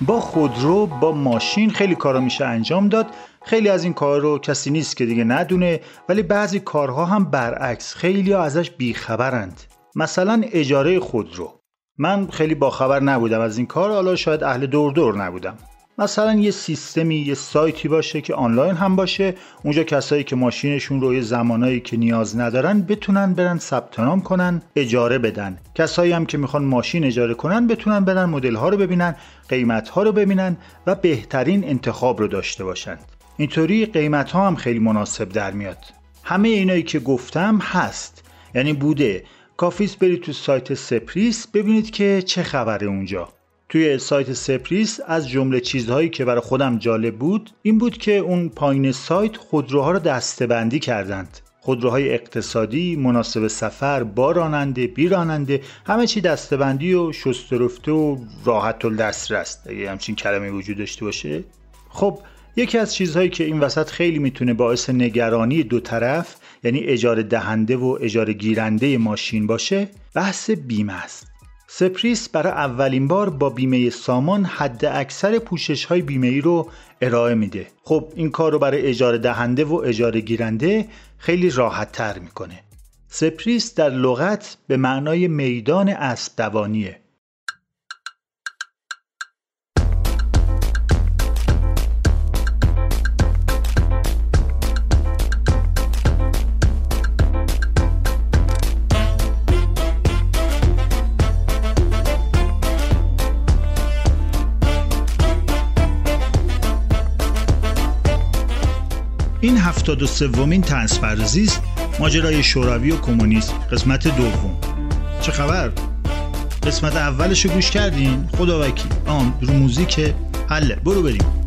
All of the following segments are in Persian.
با خودرو با ماشین خیلی کارا میشه انجام داد. خیلی از این کار رو کسی نیست که دیگه ندونه ولی بعضی کارها هم برعکس خیلی ها ازش بیخبرند. مثلا اجاره خودرو. من خیلی باخبر نبودم از این کار حالا شاید اهل دور دور نبودم. مثلا یه سیستمی یه سایتی باشه که آنلاین هم باشه. اونجا کسایی که ماشینشون رو یه زمانایی که نیاز ندارن بتونن برن ثبت نام کنن اجاره بدن. کسایی هم که می‌خوان ماشین اجاره کنن بتونن برن مدل ها رو ببینن قیمت ها رو ببینن و بهترین انتخاب رو داشته باشن. اینطوری قیمت ها هم خیلی مناسب در میاد. همه اینایی که گفتم هست. یعنی بوده. کافیست برید تو سایت سپریس ببینید که چه خبره اونجا. توی سایت سپریس از جمله چیزهایی که برای خودم جالب بود این بود که اون پایین سایت خودروها رو دسته‌بندی کردند. خودروهای اقتصادی، مناسب سفر، با راننده، بی راننده همه چی دستبندی و شسترفته و راحت الدسترس اگه همچین کلمه وجود داشته باشه. خب یکی از چیزهایی که این وسط خیلی می‌تونه باعث نگرانی دو طرف یعنی اجاره دهنده و اجاره گیرنده ماشین باشه بحث بیمه است. سپریس برای اولین بار با بیمه سامان حد اکثر پوشش های بیمه ای رو ارائه میده. خب این کار رو برای اجاره دهنده و اجاره گیرنده خیلی راحت تر می‌کنه. سپریس در لغت به معنای میدان اسب دوانیه این هفتاد و سومین تنس است ماجرای شوروی و کمونیسم. قسمت دوم. چه خبر؟ قسمت اولش رو گوش کردین؟ خدا وکیل آم رو موزیک حله. برو بریم.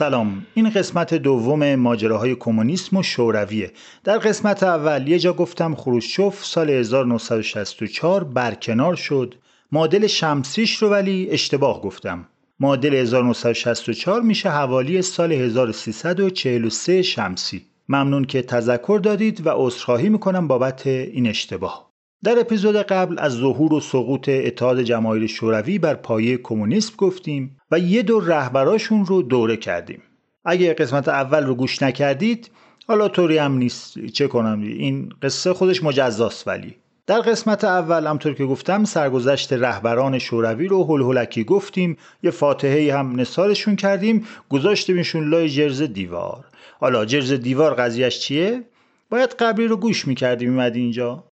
سلام. این قسمت دوم ماجراهای کمونیسم و شورویه. در قسمت اول یه جا گفتم خروشچوف سال 1964 برکنار شد. معادل شمسیش رو ولی اشتباه گفتم. معادل 1964 میشه حوالی سال 1343 شمسی. ممنون که تذکر دادید و عذرخواهی می‌کنم بابت این اشتباه. در اپیزود قبل از ظهور و سقوط اتحاد جماهیر شوروی بر پایه کمونیسم گفتیم و یه دور رهبراشون رو دوره کردیم. اگه قسمت اول رو گوش نکردید حالا طوری هم نیست. چه کنم؟ این قصه خودش مجزاست ولی. در قسمت اول همطور که گفتم سرگذشت رهبران شوروی رو هل هلکی گفتیم. یه فاتحه هم نثارشون کردیم. گذاشتیمشون لای جرز دیوار. حالا جرز دیوار قضیهش چیه؟ باید قبلی رو گوش می‌کردیم اومدی اینجا.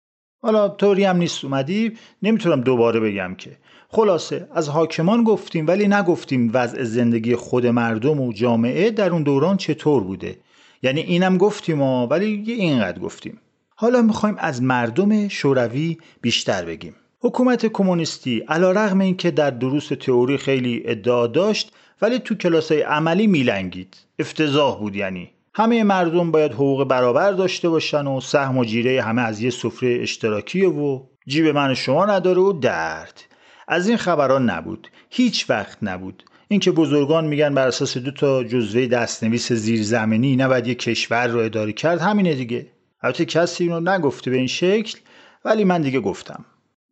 حالا طوری هم نیست اومدی نمی‌تونم دوباره بگم که. خلاصه از حاکمان گفتیم ولی نگفتیم وضع زندگی خود مردم و جامعه در اون دوران چطور بوده. یعنی اینم گفتیم و ولی یه اینقدر گفتیم. حالا می‌خوایم از مردم شوروی بیشتر بگیم. حکومت کمونیستی علا رغم این که در دروس تئوری خیلی ادعا داشت ولی تو کلاس عملی میلنگید. افتضاح بود یعنی. همه مردم باید حقوق برابر داشته باشن و سهم و جیره همه از یه سفره اشتراکیه و جیب من شما نداره و درد. از این خبران نبود. هیچ وقت نبود. اینکه بزرگان میگن بر اساس دو تا جزوه دستنویس زیرزمینی نباید یه کشور رو اداره کرد همینه دیگه. البته کسی اینو نگفته به این شکل ولی من دیگه گفتم.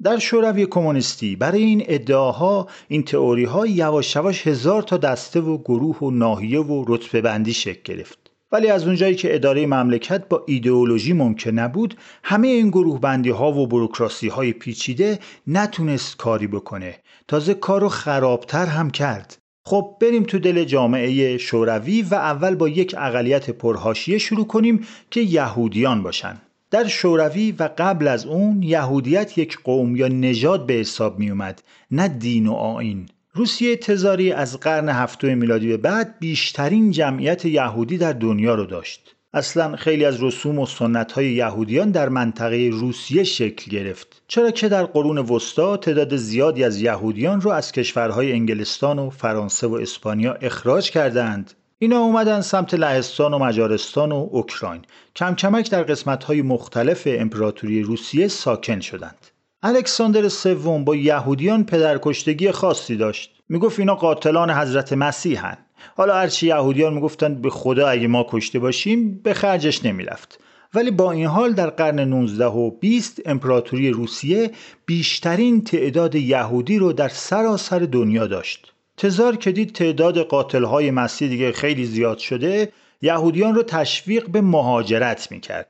در شوروی کمونیستی برای این ادعاها این تئوری ها یواش یواش هزار تا دسته و گروه و ناحیه و رتبه بندی شکل گرفت. ولی از اونجایی که اداره مملکت با ایدئولوژی ممکن نبود همه این گروه بندی ها و بروکراسی های پیچیده نتونست کاری بکنه. تازه کارو خرابتر هم کرد. خب بریم تو دل جامعه شوروی و اول با یک اقلیت پرهاشیه شروع کنیم که یهودیان باشن. در شوروی و قبل از اون یهودیت یک قوم یا نژاد به حساب می اومد نه دین و آین روسیه تزاری از قرن هفتم میلادی به بعد بیشترین جمعیت یهودی در دنیا رو داشت. اصلا خیلی از رسوم و سنت های یهودیان در منطقه روسیه شکل گرفت. چرا که در قرون وسطا تعداد زیادی از یهودیان رو از کشورهای انگلستان و فرانسه و اسپانیا اخراج کردند. اینا اومدن سمت لهستان و مجارستان و اوکراین. کم کمک در قسمت‌های مختلف امپراتوری روسیه ساکن شدند. الکساندر سوم با یهودیان پدرکشتگی خاصی داشت. می‌گفت اینا قاتلان حضرت مسیحن. حالا هرچی یهودیان می‌گفتند به خدا اگه ما کشته باشیم به خرجش نمی‌رفت. ولی با این حال در قرن 19 و 20 امپراتوری روسیه بیشترین تعداد یهودی رو در سراسر دنیا داشت. تزار که دید تعداد قاتلهای مسیح دیگه خیلی زیاد شده یهودیان رو تشویق به مهاجرت می‌کرد.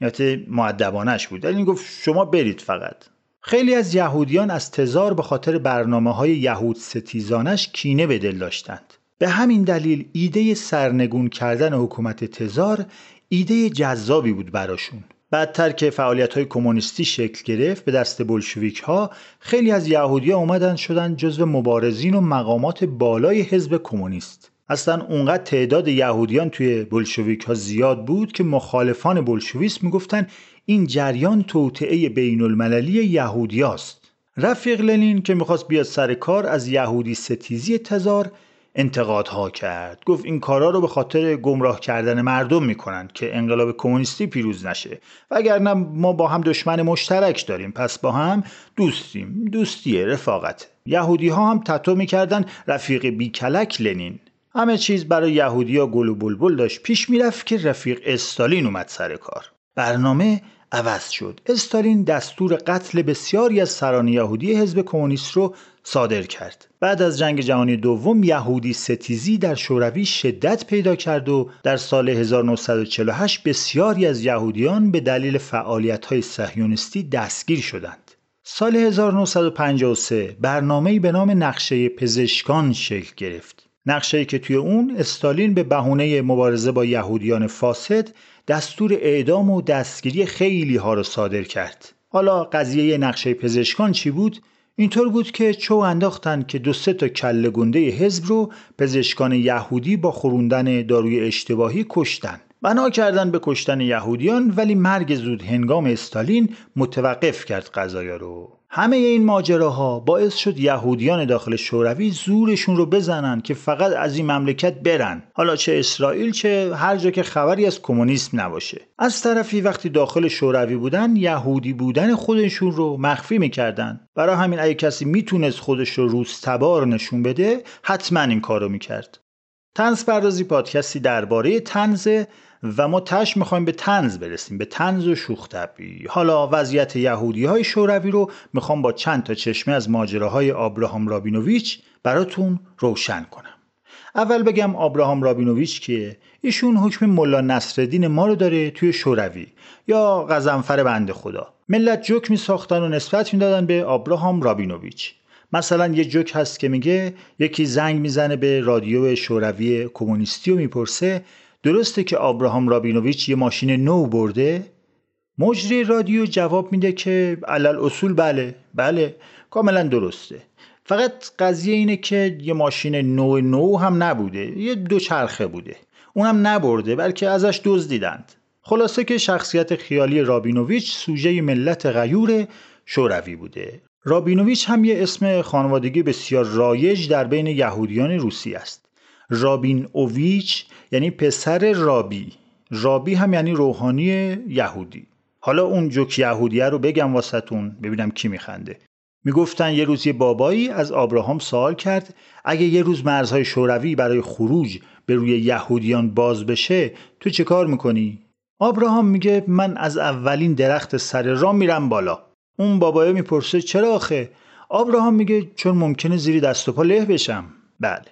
یعنی معدبانش بود. ولی گفت شما برید فقط. خیلی از یهودیان از تزار به خاطر برنامه های یهود ستیزانش کینه به دل داشتند. به همین دلیل ایده سرنگون کردن حکومت تزار ایده جذابی بود براشون. بعدتر که فعالیت های کمونیستی شکل گرفت به دست بلشویک ها خیلی از یهودی ها اومدن شدن جزو مبارزین و مقامات بالای حزب کمونیست. اصلا اونقدر تعداد یهودیان توی بلشویک ها زیاد بود که مخالفان بلشویسم می‌گفتن این جریان توطعه بین المللی یهودیاست رفیق لنین که می‌خواست بیاد سر کار از یهودی ستیزی تزار انتقادها کرد. گفت این کارا رو به خاطر گمراه کردن مردم می‌کنن که انقلاب کمونیستی پیروز نشه. وگرنه ما با هم دشمن مشترک داریم پس با هم دوستیم. دوستیه رفاقت. یهودی ها هم تتو می‌کردن رفیق بیکلک لنین. همه چیز برای یهودی ها گل و بلبل داشت. پیش می‌رفت که رفیق استالین اومد سر کار. برنامه عوض شد. استالین دستور قتل بسیاری از سران یهودی حزب کمونیست رو صادر کرد. بعد از جنگ جهانی دوم یهودی ستیزی در شوروی شدت پیدا کرد و در سال 1948 بسیاری از یهودیان به دلیل فعالیت های صهیونیستی دستگیر شدند. سال 1953 برنامه‌ای به نام نقشه پزشکان شکل گرفت. نقشه‌ای که توی اون استالین به بهونه مبارزه با یهودیان فاسد دستور اعدام و دستگیری خیلی ها رو صادر کرد. حالا قضیه نقشه پزشکان چی بود؟ اینطور بود که چو انداختن که دو سه تا کله گنده حزب رو پزشکان یهودی با خوروندن داروی اشتباهی کشتن. بنا کردن به کشتن یهودیان ولی مرگ زود هنگام استالین متوقف کرد قضایا رو. همه این ماجراها باعث شد یهودیان داخل شوروی زورشون رو بزنن که فقط از این مملکت برن. حالا چه اسرائیل چه هر جا که خبری از کمونیسم نباشه. از طرفی وقتی داخل شوروی بودن یهودی بودن خودشون رو مخفی می‌کردن. برای همین اگه کسی می‌تونست خودش رو روزتبار نشون بده حتما این کارو می‌کرد. طنز پردازی پادکستی درباره طنز و ما تش می‌خوایم به طنز برسیم به طنز و شوخ حالا وضعیت یهودی های شوروی رو می‌خوام با چند تا چشمه از ماجراهای آبراهام رابینوویچ براتون روشن کنم. اول بگم آبراهام رابینوویچ که ایشون حکم ملا نصرالدین ما رو داره توی شوروی یا غزنفر بنده خدا. ملت جوک می ساختن و نسبت می‌دادن به آبراهام رابینوویچ. مثلا یه جوک هست که میگه یکی زنگ می‌زنه به رادیو شوروی کمونیستی و می‌پرسه درسته که آبراهام رابینوویچ یه ماشین نو برده؟ مجری رادیو جواب میده که علل اصول بله بله کاملا درسته. فقط قضیه اینه که یه ماشین نو نو هم نبوده یه دو چرخه بوده. اونم نبرده بلکه ازش دزدیدند. خلاصه که شخصیت خیالی رابینوویچ سوژه ملت غیور شوروی بوده. رابینوویچ هم یه اسم خانوادگی بسیار رایج در بین یهودیان روسی است. رابین اوویچ یعنی پسر رابی. رابی هم یعنی روحانی یهودی. حالا اون جوک یهودیه رو بگم واسطون ببینم کی میخنده. می‌گفتن یه روز یه بابایی از آبراهام سوال کرد اگه یه روز مرزهای شوروی برای خروج به روی یهودیان باز بشه تو چه کار می‌کنی؟ آبراهام میگه من از اولین درخت سر راه میرم بالا. اون بابایه می‌پرسه چرا آخه؟ آبراهام میگه چون ممکنه زیری دست و پا له بشم. بله.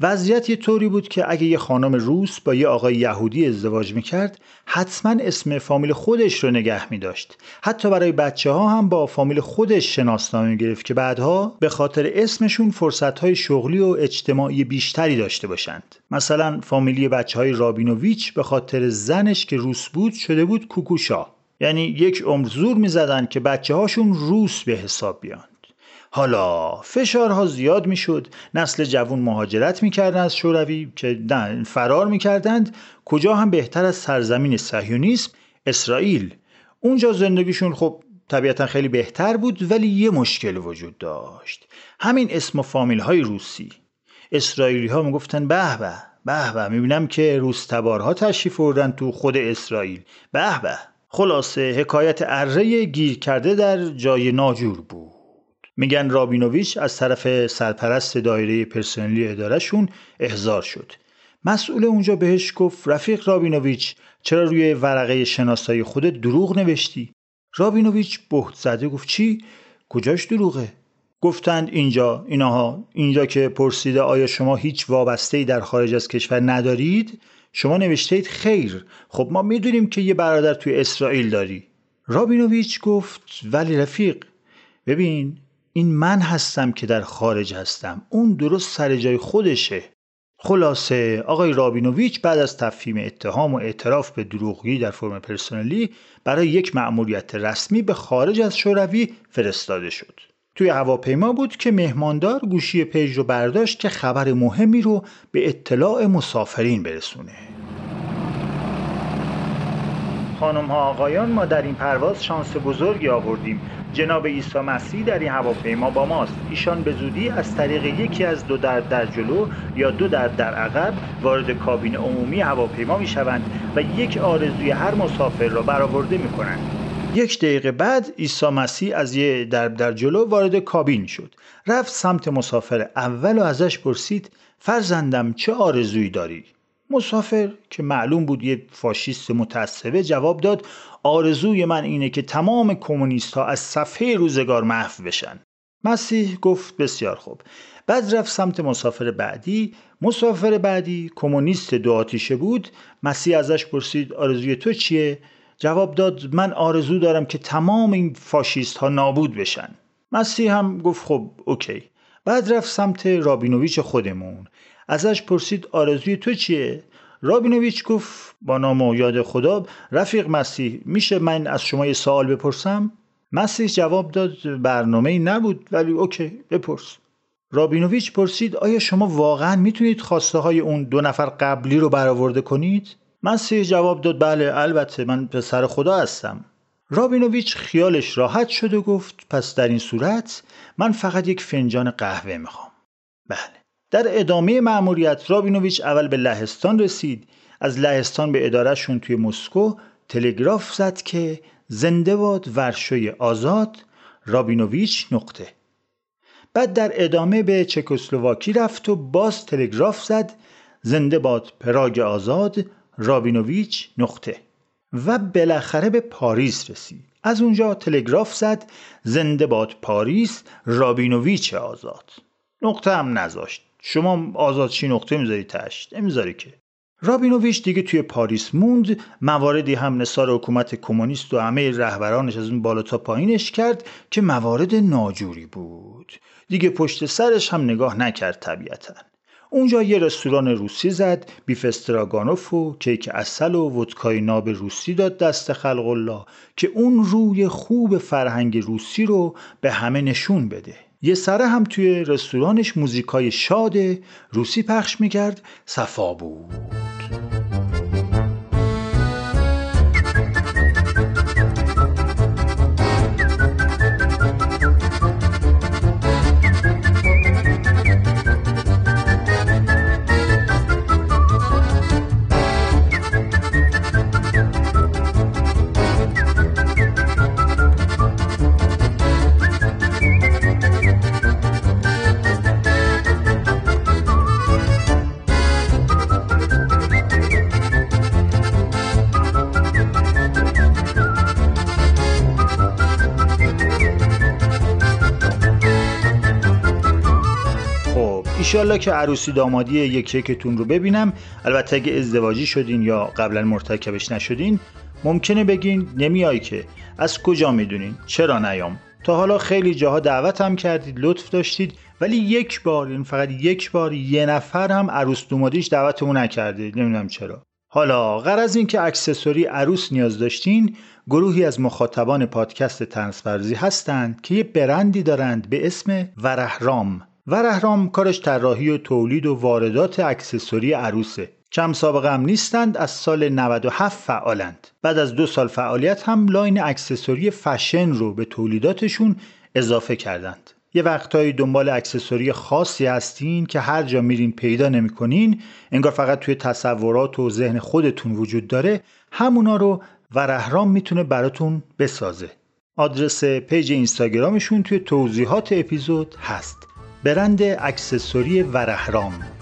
وضعیت یه طوری بود که اگه یه خانم روس با یه آقای یهودی ازدواج می‌کرد حتما اسم فامیل خودش رو نگه میداشت. حتی برای بچه ها هم با فامیل خودش شناسنامه گرفت که بعدها به خاطر اسمشون فرصت های شغلی و اجتماعی بیشتری داشته باشند. مثلا فامیلی بچه های رابینوویچ به خاطر زنش که روس بود شده بود کوکوشا. یعنی یک عمر زور می‌زدن که بچه هاشون روس به حساب بیان. حالا فشارها زیاد می‌شد نسل جوون مهاجرت می‌کردن از شوروی که فرار می‌کردند. کجا هم بهتر از سرزمین صهیونیسم؟ اسرائیل. اونجا زندگیشون خب طبیعتا خیلی بهتر بود ولی یه مشکل وجود داشت. همین اسم و فامیل های روسی. اسرائیلی ها می‌گفتن به به به به. می‌بینم که روس تبارها تشریف بردن تو خود اسرائیل. به به. خلاصه حکایت اره گیر کرده در جای ناجور بود. میگن رابینوویچ از طرف سرپرست دایره پرسنلی ادارهشون احضار شد. مسئول اونجا بهش گفت رفیق رابینوویچ چرا روی ورقه شناسایی خودت دروغ نوشتی؟ رابینوویچ بهت زده گفت چی؟ کجاش دروغه؟ گفتند اینجا اینها اینجا که پرسیده آیا شما هیچ وابسته در خارج از کشور ندارید؟ شما نوشتید خیر. خب ما می‌دونیم که یه برادر توی اسرائیل داری. رابینوویچ گفت ولی رفیق ببین این من هستم که در خارج هستم. اون درست سر جای خودشه. خلاصه آقای رابینوویچ بعد از تفهیم اتهام و اعتراف به دروغی در فرم پرسنلی برای یک مأموریت رسمی به خارج از شوروی فرستاده شد. توی هواپیما بود که مهماندار گوشی page رو برداشت که خبر مهمی رو به اطلاع مسافرین برسونه. خانم ها آقایان ما در این پرواز شانس بزرگی آوردیم. جناب عیسی مسیح در این هواپیما با ماست. ایشان به زودی از طریق یکی از دو در در جلو یا دو در در عقب وارد کابین عمومی هواپیما می شوند و یک آرزوی هر مسافر را برآورده می کنند یک دقیقه بعد عیسی مسیح از یه در در جلو وارد کابین شد. رفت سمت مسافر اول و ازش پرسید فرزندم چه آرزویی داری؟ مسافر که معلوم بود یه فاشیست متعصبه جواب داد آرزوی من اینه که تمام کمونیست ها از صفحه روزگار محو بشن. مسیح گفت بسیار خوب. بعد رفت سمت مسافر بعدی. مسافر بعدی کمونیست دو آتیشه بود. مسیح ازش پرسید آرزوی تو چیه؟ جواب داد من آرزو دارم که تمام این فاشیست ها نابود بشن. مسیح هم گفت خب okay. بعد رفت سمت رابینوویچ خودمون. ازش پرسید آرزوی تو چیه؟ رابینوویچ گفت با نام و یاد خدا رفیق مسیح میشه من از شما یه سوال بپرسم؟ مسیح جواب داد برنامه ای نبود ولی okay بپرس. رابینوویچ پرسید آیا شما واقعا می‌تونید خواسته های اون دو نفر قبلی رو برآورده کنید؟ مسیح جواب داد بله البته من پسر خدا هستم. رابینوویچ خیالش راحت شد و گفت پس در این صورت من فقط یک فنجان قهوه می‌خوام. بله. در ادامه مأموریت رابینوویچ اول به لهستان رسید. از لهستان به ادارهشون توی مسکو تلگراف زد که زنده باد ورشوی آزاد رابینوویچ نقطه. بعد در ادامه به چکسلواکی رفت و باز تلگراف زد زنده باد پراگ آزاد رابینوویچ نقطه. و بالاخره به پاریس رسید. از اونجا تلگراف زد زنده باد پاریس رابینوویچ آزاد. نقطه هم نذاشت. شما آزاد چی نقطه می‌ذاری تهش نمی‌ذاری که. رابینوویچ دیگه توی پاریس موند مواردی هم نثار حکومت کمونیست و همه رهبرانش از اون بالا تا پایینش کرد که موارد ناجوری بود. دیگه پشت سرش هم نگاه نکرد طبیعتا. اونجا یه رستوران روسی زد بیف استراگانوف و کیک اصل و ودکای ناب روسی داد دست خلق الله که اون روی خوب فرهنگ روسی رو به همه نشون بده. یه سره هم توی رستورانش موزیکای شاد روسی پخش می‌کرد صفا بود. که عروسی دامادی یک یکی‌تون رو ببینم. البته اگه ازدواجی شدین یا قبلا مرتکبش نشدین ممکنه بگین نمیای که. از کجا می‌دونین؟ چرا نیام؟ تا حالا خیلی جاها دعوت هم کردید لطف داشتید ولی یک بار این فقط یک بار یه نفر هم عروس دومادیش دعوتمون نکردید. نمی‌دونم چرا. حالا غرض این که اکسسوری عروس نیاز داشتین گروهی از مخاطبان پادکست طنزپردازی هستند که یه برندی دارند به اسم ورهرام. ورهرام کارش طراحی و تولید و واردات accessory عروسه. کم سابقه هم نیستند از سال 97 فعالند. بعد از دو سال فعالیت هم line accessory fashion رو به تولیداتشون اضافه کردند. یه وقتهایی دنبال accessory خاصی هستین که هر جا میرین پیدا نمی‌کنین انگار فقط توی تصورات و ذهن خودتون وجود داره همونا رو ورهرام می‌تونه براتون بسازه. آدرس page اینستاگرامشون توی توضیحات اپیزود هست. برند accessory ورهرام.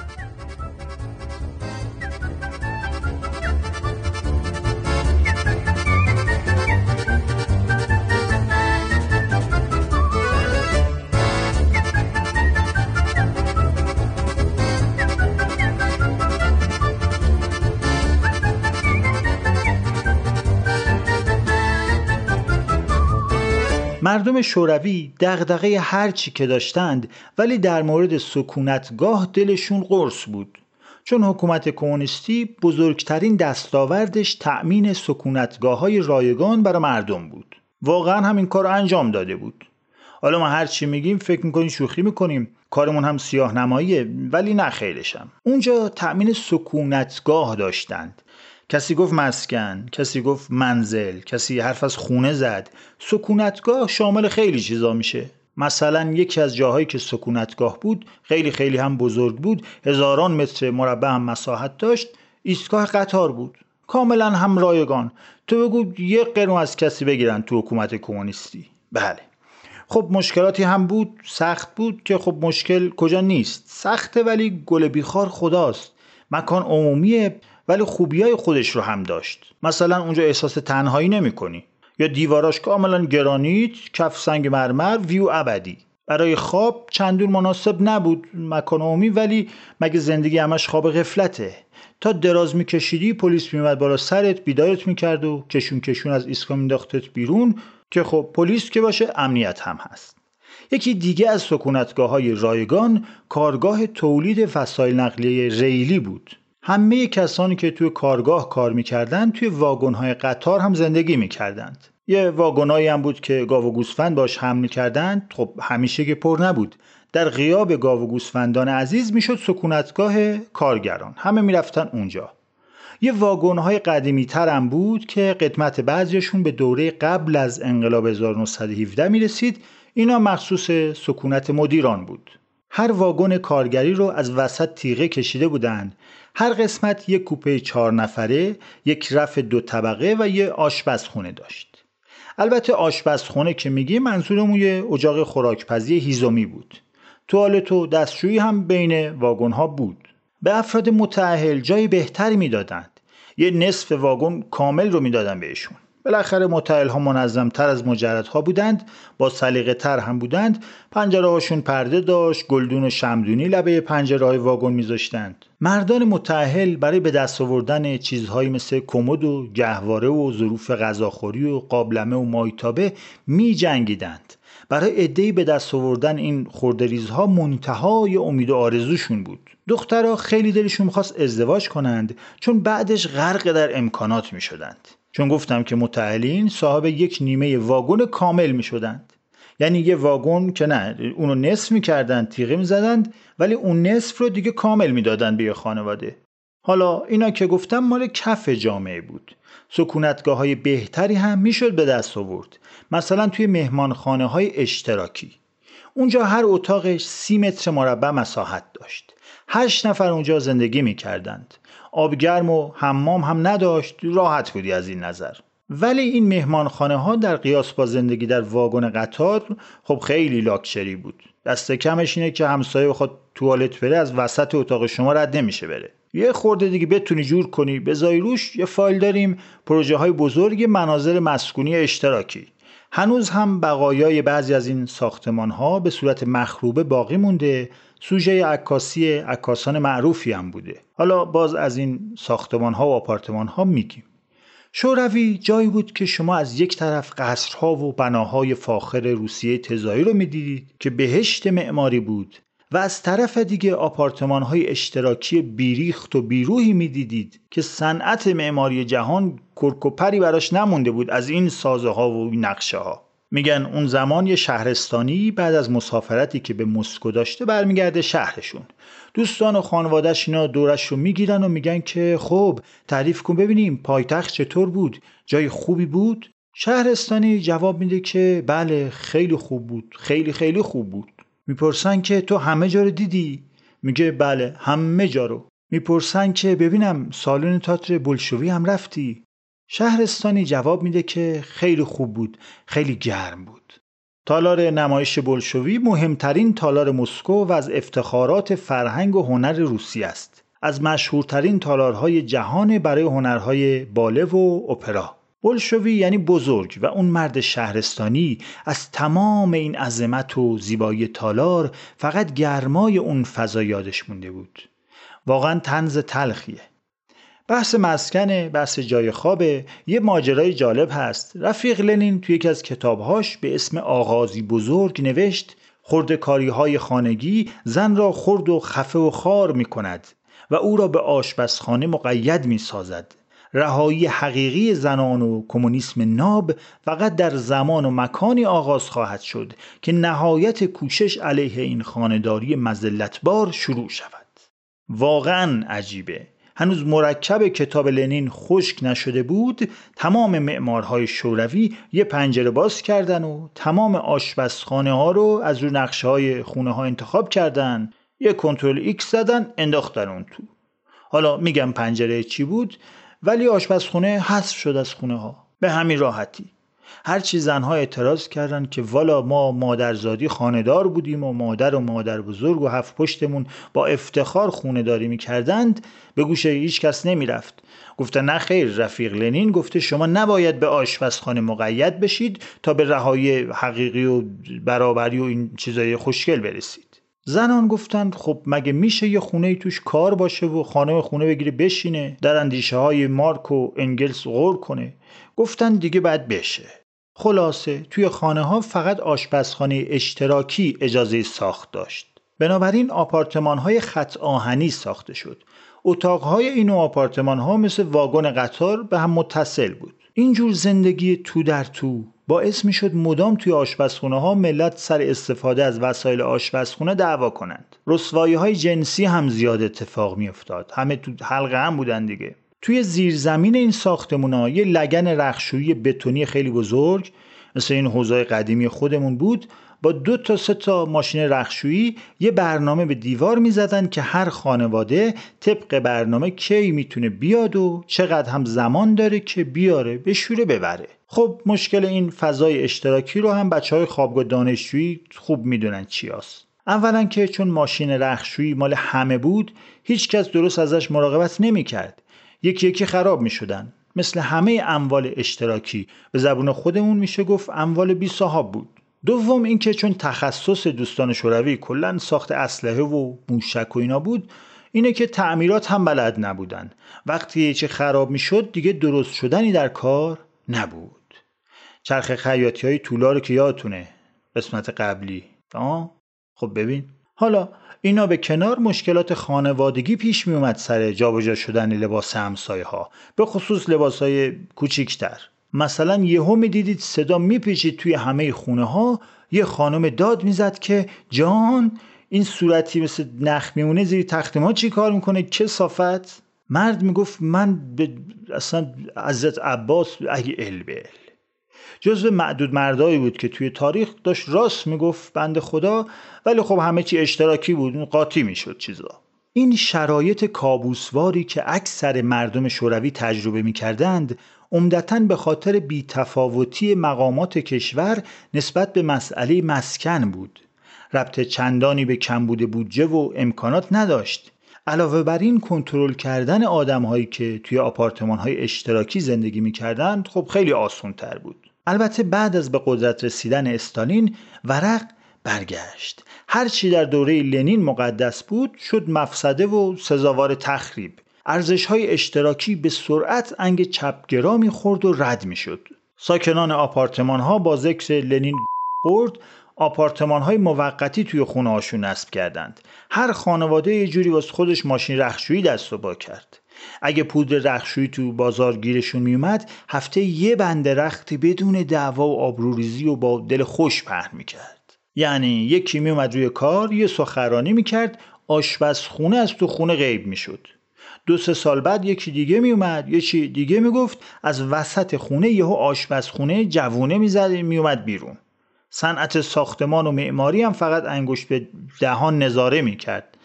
مردم شوروی دغدغه هر چی که داشتند ولی در مورد سکونتگاه دلشون قرص بود. چون حکومت کمونیستی بزرگترین دستاوردش تأمین سکونتگاه های رایگان برای مردم بود. واقعا همین کار انجام داده بود. حالا ما هر چی میگیم فکر می‌کنیم شوخی می‌کنیم. کارمون هم سیاه نماییه ولی نه خیلشم اونجا تأمین سکونتگاه داشتند. کسی گفت مسکن کسی گفت منزل کسی حرف از خونه زد. سکونتگاه شامل خیلی چیزا میشه. مثلا یکی از جاهایی که سکونتگاه بود خیلی خیلی هم بزرگ بود هزاران متر مربع هم مساحت داشت ایستگاه قطار بود. کاملا هم رایگان تو بگو یه قرون از کسی بگیرن تو حکومت کمونیستی. بله. خب مشکلاتی هم بود سخت بود که خب مشکل کجا نیست. سخته ولی گل بیخار خداست. مکان عمومیه ولی خوبیای خودش رو هم داشت. مثلا اونجا احساس تنهایی نمی‌کنی یا دیواراش کاملا گرانیت کف سنگ مرمر ویو ابدی. برای خواب چندون مناسب نبود مکان عمومی ولی مگه زندگی همش خواب غفلته؟ تا دراز میکشیدی پلیس میومد بالا سرت بیدارت می‌کرد و کشون کشون از ایستگاه مینداختت بیرون که خب پلیس که باشه امنیت هم هست. یکی دیگه از سکونتگاه های رایگان کارگاه تولید وسایل نقلیه ریلی بود. همه کسانی که توی کارگاه کار می‌کردن توی واگن‌های قطار هم زندگی می‌کردند. یه واگنایی هم بود که گاو و گوسفند باش حمل می‌کردند. خب همیشه که پر نبود. در غیاب گاو و گوسفندان عزیز می‌شد سکونتگاه کارگران. همه می‌رفتن اونجا. یه واگن‌های قدیمی تر هم بود که قدمت بعضیشون به دوره قبل از انقلاب 1917 می‌رسید. اینا مخصوص سکونت مدیران بود. هر واگن کارگری رو از وسط تیغه کشیده بودند. هر قسمت یک کوپه چهار نفره یک رف دو طبقه و یه آشپزخونه داشت. البته آشپزخونه که میگی منظورمون یه اجاق خوراکپزی هیزومی بود. توالت و دستشویی هم بین واگن ها بود. به افراد متعهل جای بهتری می‌دادند. یه نصف واگن کامل رو می‌دادن بهشون. بالاخره متعهل ها منظم تر از مجرد ها بودند با سلیقه تر هم بودند. پنجره هاشون پرده داشت گلدون و شمدونی لبه پنجره های واگن میذاشتند. مردان متعهل برای به دست آوردن چیزهایی مثل کمد و گهواره و ظروف غذاخوری و قابلمه و مایتابه می جنگیدند برای عدهای به دست آوردن این خوردریزها منتهای امید و آرزوشون بود. دخترها خیلی دلشون می‌خواست ازدواج کنند چون بعدش غرق در امکانات می‌شدند. چون گفتم که متعلین صاحب یک نیمه واگن کامل می شدند یعنی یه واگن که نه اونو نصف می‌کردند تیغه می‌زدند ولی اون نصف رو دیگه کامل می‌دادند به یه خانواده. حالا اینا که گفتم مال کف جامعه بود. سکونتگاه های بهتری هم می‌شد به دست آورد. مثلا توی مهمانخانه های اشتراکی. اونجا هر اتاقش سی متر مربع مساحت داشت. هشت نفر اونجا زندگی می‌کردند. آبگرم و حمام هم نداشت راحت بودی از این نظر. ولی این مهمانخانه ها در قیاس با زندگی در واگن قطار خب خیلی لاکچری بود. دست کمش اینه که همسایه بخواد توالت بره از وسط اتاق شما رد نمیشه بره. یه خورده دیگه بتونی جور کنی. بذاری روش یه فایل داریم پروژه های بزرگ مناظر مسکونی اشتراکی. هنوز هم بقایای بعضی از این ساختمان ها به صورت مخروبه باقی مونده. سوژه عکاسی عکاسان معروفی هم بوده. حالا باز از این ساختمان ها و آپارتمان ها میگیم. شوروی جایی بود که شما از یک طرف قصرها و بناهای فاخر روسیه تزایی رو می‌دیدید که بهشت معماری بود و از طرف دیگه آپارتمان های اشتراکی بیریخت و بیروهی می‌دیدید که صنعت معماری جهان کرکوپری براش نمونده بود از این سازه ها و نقشه ها میگن اون زمان یه شهرستانی بعد از مسافرتی که به مسکو داشته برمیگرده شهرشون. دوستان و خانوادهش اینا دورش رو می‌گیرن و میگن که خب تعریف کن ببینیم پایتخت چطور بود؟ جای خوبی بود؟ شهرستانی جواب میده که بله خیلی خوب بود. خیلی خیلی خوب بود. می‌پرسن که تو همه جا رو دیدی؟ میگه بله همه جا رو. می‌پرسن که ببینم سالن تاتر بلشوی هم رفتی؟ شهرستانی جواب میده که خیلی خوب بود خیلی گرم بود. تالار نمایش بلشوی مهمترین تالار مسکو و از افتخارات فرهنگ و هنر روسی است. از مشهورترین تالارهای جهان برای هنرهای باله و اپرا. بلشوی یعنی بزرگ و اون مرد شهرستانی از تمام این عظمت و زیبایی تالار فقط گرمای اون فضا یادش مونده بود. واقعا تنز تلخیه. بحث مسکنه بحث جای خوابه. یه ماجرای جالب هست. رفیق لنین توی یکی از کتابهاش به اسم آغازی بزرگ نوشت خردکاری های خانگی زن را خرد و خفه و خار می کند و او را به آشپزخانه مقید می سازد رهایی حقیقی زنان و کمونیسم ناب فقط در زمان و مکانی آغاز خواهد شد که نهایت کوشش علیه این خانداری مزلتبار شروع شود. واقعا عجیبه. هنوز مرکب کتاب لنین خشک نشده بود تمام معمارهای شوروی یه پنجره باز کردن و تمام آشپزخانه ها رو از رو نقشه های خونه ها انتخاب کردن. یه Control X زدن انداختن اون تو. حالا میگم پنجره چی بود؟ ولی آشپزخونه حذف شد از خونه ها به همین راحتی. هرچی زنها اعتراض کردند که والا ما مادرزادی خانه‌دار بودیم و مادر و مادر بزرگ و هفت پشتمون با افتخار خونه داری می‌کردند به گوش هیچ کس نمی‌رفت. گفته نه خیر رفیق لنین گفته شما نباید به آشپزخانه مقید بشید تا به رهایی حقیقی و برابری و این چیزای خوشگل برسید. زنان گفتند خب مگه میشه یه خونه توش کار باشه و خانم خونه بگیره بشینه در اندیشه های مارک و انگلس غور کنه؟ گفتن دیگه باید بشه. خلاصه توی خانه ها فقط آشپزخانه اشتراکی اجازه ساخت داشت. بنابراین آپارتمان های خط آهنی ساخته شد. اتاقهای این آپارتمان ها مثل واگن قطار به هم متصل بود. اینجور زندگی تو در تو باعث می شد مدام توی آشپزخونه ها ملت سر استفاده از وسایل آشپزخونه دعوا کنند. رسوایی های جنسی هم زیاد اتفاق می افتاد همه تو حلقه هم بودن دیگه. توی زیرزمین این ساختمون ها یه لگن رخشویی بتونی خیلی بزرگ مثل این حوزای قدیمی خودمون بود با دو تا سه تا ماشین رخشویی یه برنامه به دیوار می‌زدن که هر خانواده طبق برنامه کی می‌تونه بیاد و چقدر هم زمان داره که بیاره به شوره ببره خب مشکل این فضای اشتراکی رو هم بچه های خوابگاه دانشجویی خوب می‌دونن چی هست. اولا که چون ماشین رخشویی مال همه بود هیچکس درست ازش مراقبت نمی‌کرد یکی یکی خراب می شدن. مثل همه اموال اشتراکی. به زبون خودمون میشه گفت اموال بی صاحب بود. دوم اینکه چون تخصص دوستان شوروی کلا ساخت اسلحه و موشک و اینا بود اینه که تعمیرات هم بلد نبودن. وقتی چه خراب می‌شد دیگه درست شدنی در کار نبود. چرخ خیاطی های طولا رو که یادتونه. قسمت قبلی. آه؟ خب ببین. حالا اینا به کنار مشکلات خانوادگی پیش می اومد سر جابجا شدن لباس همسایه ها به خصوص لباس های کوچیکتر. مثلا یهو می‌دیدید صدا میپیچید توی همه خونه ها یه خانم داد می‌زد که جان این صورتی مثل نخ میمونه زیر تخت ما چی کار می‌کنه؟ چه صافت؟ مرد می‌گفت من به اصلا عزت عباس اگه البل جزو معدود مردایی بود که توی تاریخ داشت راست می‌گفت بند خدا ولی خب همه چی اشتراکی بود قاطی می‌شد چیزا. این شرایط کابوسواری که اکثر مردم شوروی تجربه می‌کردند عمدتا به خاطر بیتفاوتی مقامات کشور نسبت به مسئله مسکن بود. ربط چندانی به کمبود بودجه و امکانات نداشت. علاوه بر این کنترل کردن آدم هایی که توی آپارتمان های اشتراکی زندگی می‌کردند خب خیلی آسون تر بود. البته بعد از به قدرت رسیدن استالین ورق برگشت. هرچی در دوره لنین مقدس بود شد مفسده و سزاوار تخریب. ارزش های اشتراکی به سرعت انگ چپگرا می‌خورد و رد می‌شد. ساکنان آپارتمان ها با ذکر لنین خورد آپارتمان های موقتی توی خونه هاشون نصب کردند. هر خانواده یه جوری واسه خودش ماشین رخشویی دست و با کرد. اگه پودر رخشویی تو بازار گیرشون میومد هفته یه بند رختی بدون دعوا و آبروریزی و با دل خوش پهن می‌کرد. یعنی یکی میومد روی کار یه سخرانی می‌کرد آشپزخونه از تو خونه غیب می‌شد. دو سه سال بعد یکی دیگه میومد یکی دیگه می‌گفت از وسط خونه یهو آشپزخونه جوونه می‌زد میومد بیرون. صنعت ساختمان و معماری هم فقط انگشت به دهان نظاره می‌کرد.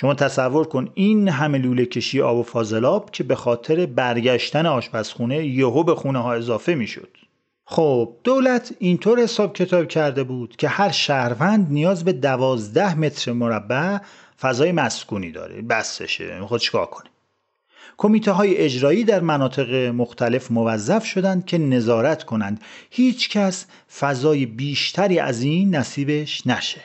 شما تصور کن این همه لوله کشی آب و فاضلاب که به خاطر برگشتن آشپزخونه یهو به خونه ها اضافه می‌شد. خب دولت اینطور حساب کتاب کرده بود که هر شهروند نیاز به دوازده متر مربع فضای مسکونی داره. بسشه. خود چیکار کنه؟ کمیته های اجرایی در مناطق مختلف موظف شدند که نظارت کنند. هیچ کس فضای بیشتری از این نصیبش نشه.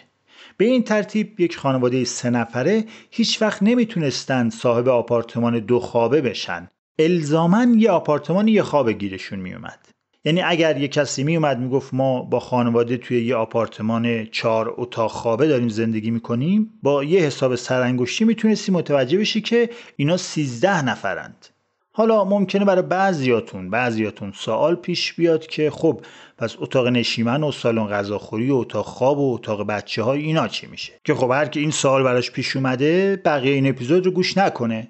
به این ترتیب یک خانواده سه نفره هیچ وقت نمی‌تونستند صاحب آپارتمان دو خوابه بشن. الزامن یه آپارتمان یه خوابه گیرشون میومد. یعنی اگر یه کسی می اومد می‌گفت ما با خانواده توی یه آپارتمان چهار اتاق خوابه داریم زندگی می‌کنیم با یه حساب سرانگشتی می‌تونستی متوجه بشی که اینا سیزده نفرند. حالا ممکنه برای بعضیاتون بعضیاتون سوال پیش بیاد که خب پس اتاق نشیمن و سالن غذاخوری و اتاق خواب و اتاق بچه های اینا چی میشه؟ که خب هر که این سوال براش پیش اومده بقیه این اپیزود رو گوش نکنه.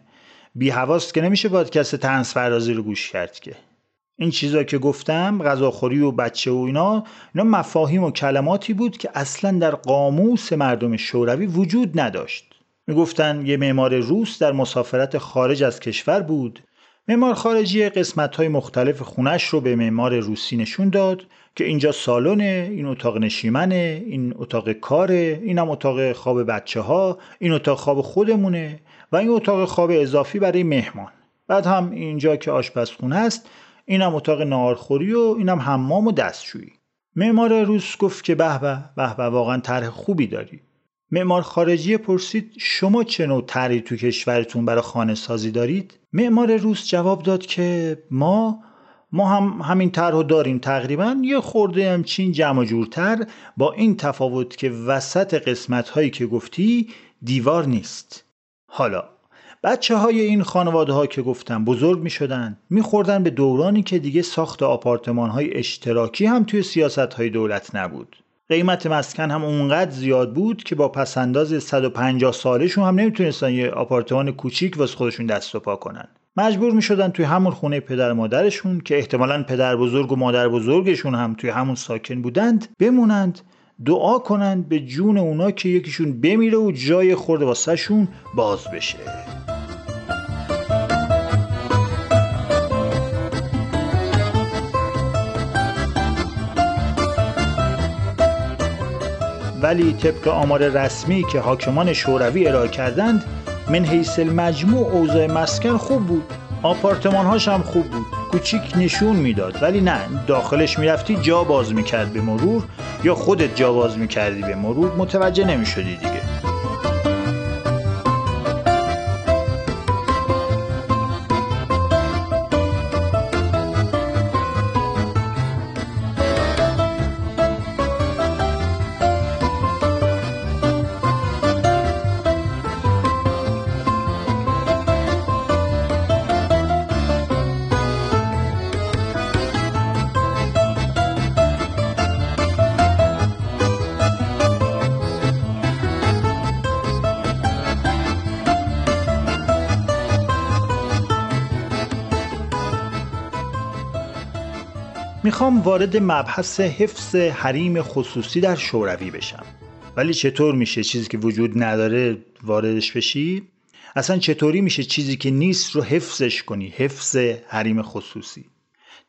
بی حواست که نمیشه پادکست تنس فرازی رو گوش کرد که. این چیزا که گفتم غذاخوری و بچه و اینا اینا مفاهیم و کلماتی بود که اصلا در قاموس مردم شوروی وجود نداشت. می‌گفتن یه معمار روس در مسافرت خارج از کشور بود. معمار خارجی قسمت های مختلف خونش رو به معمار روسی نشون داد که اینجا سالنه این اتاق نشیمنه این اتاق کاره اینم اتاق خواب بچه ها این اتاق خواب خودمونه و این اتاق خواب اضافی برای مهمان. بعد هم اینجا که آشپزخونه است اینم اتاق نارخوری و اینم حمام و دستشویی. معمار روس گفت که به به واقعا طرح خوبی داری. معمار خارجی پرسید شما چه نوع طرحی تو کشورتون برای خانه سازی دارید؟ معمار روس جواب داد که ما ما هم همین طرح داریم تقریبا. یه خورده همچین جمع جورتر. با این تفاوت که وسط قسمت هایی که گفتی دیوار نیست. حالا بچه های این خانواده ها که گفتم بزرگ می شدن می خوردن به دورانی که دیگه ساخت آپارتمان های اشتراکی هم توی سیاست های دولت نبود. قیمت مسکن هم اونقدر زیاد بود که با پسنداز 150 سالشون هم نمی‌تونستن یه آپارتمان کوچیک واسه خودشون دست و پا کنن. مجبور می شدن توی همون خونه پدر مادرشون که احتمالا پدر بزرگ و مادر بزرگشون هم توی همون ساکن بودند بمونند دعا کنند به جون اونا که یکیشون بمیره و جای خورده واسه شون باز بشه. ولی طبق آمار رسمی که حاکمان شوروی ارائه کردند من حیث المجموع اوضاع مسکن خوب بود. آپارتمان هاش هم خوب بود. کوچیک نشون می‌داد. ولی نه داخلش می‌رفتی جا باز می‌کرد به مرور یا خودت جا باز می‌کردی به مرور؟ متوجه نمی‌شدی دیگه. می‌خوام وارد مبحث حفظ حریم خصوصی در شوروی بشم. ولی چطور میشه چیزی که وجود نداره واردش بشی؟ اصلا چطوری میشه چیزی که نیست رو حفظش کنی؟ حفظ حریم خصوصی.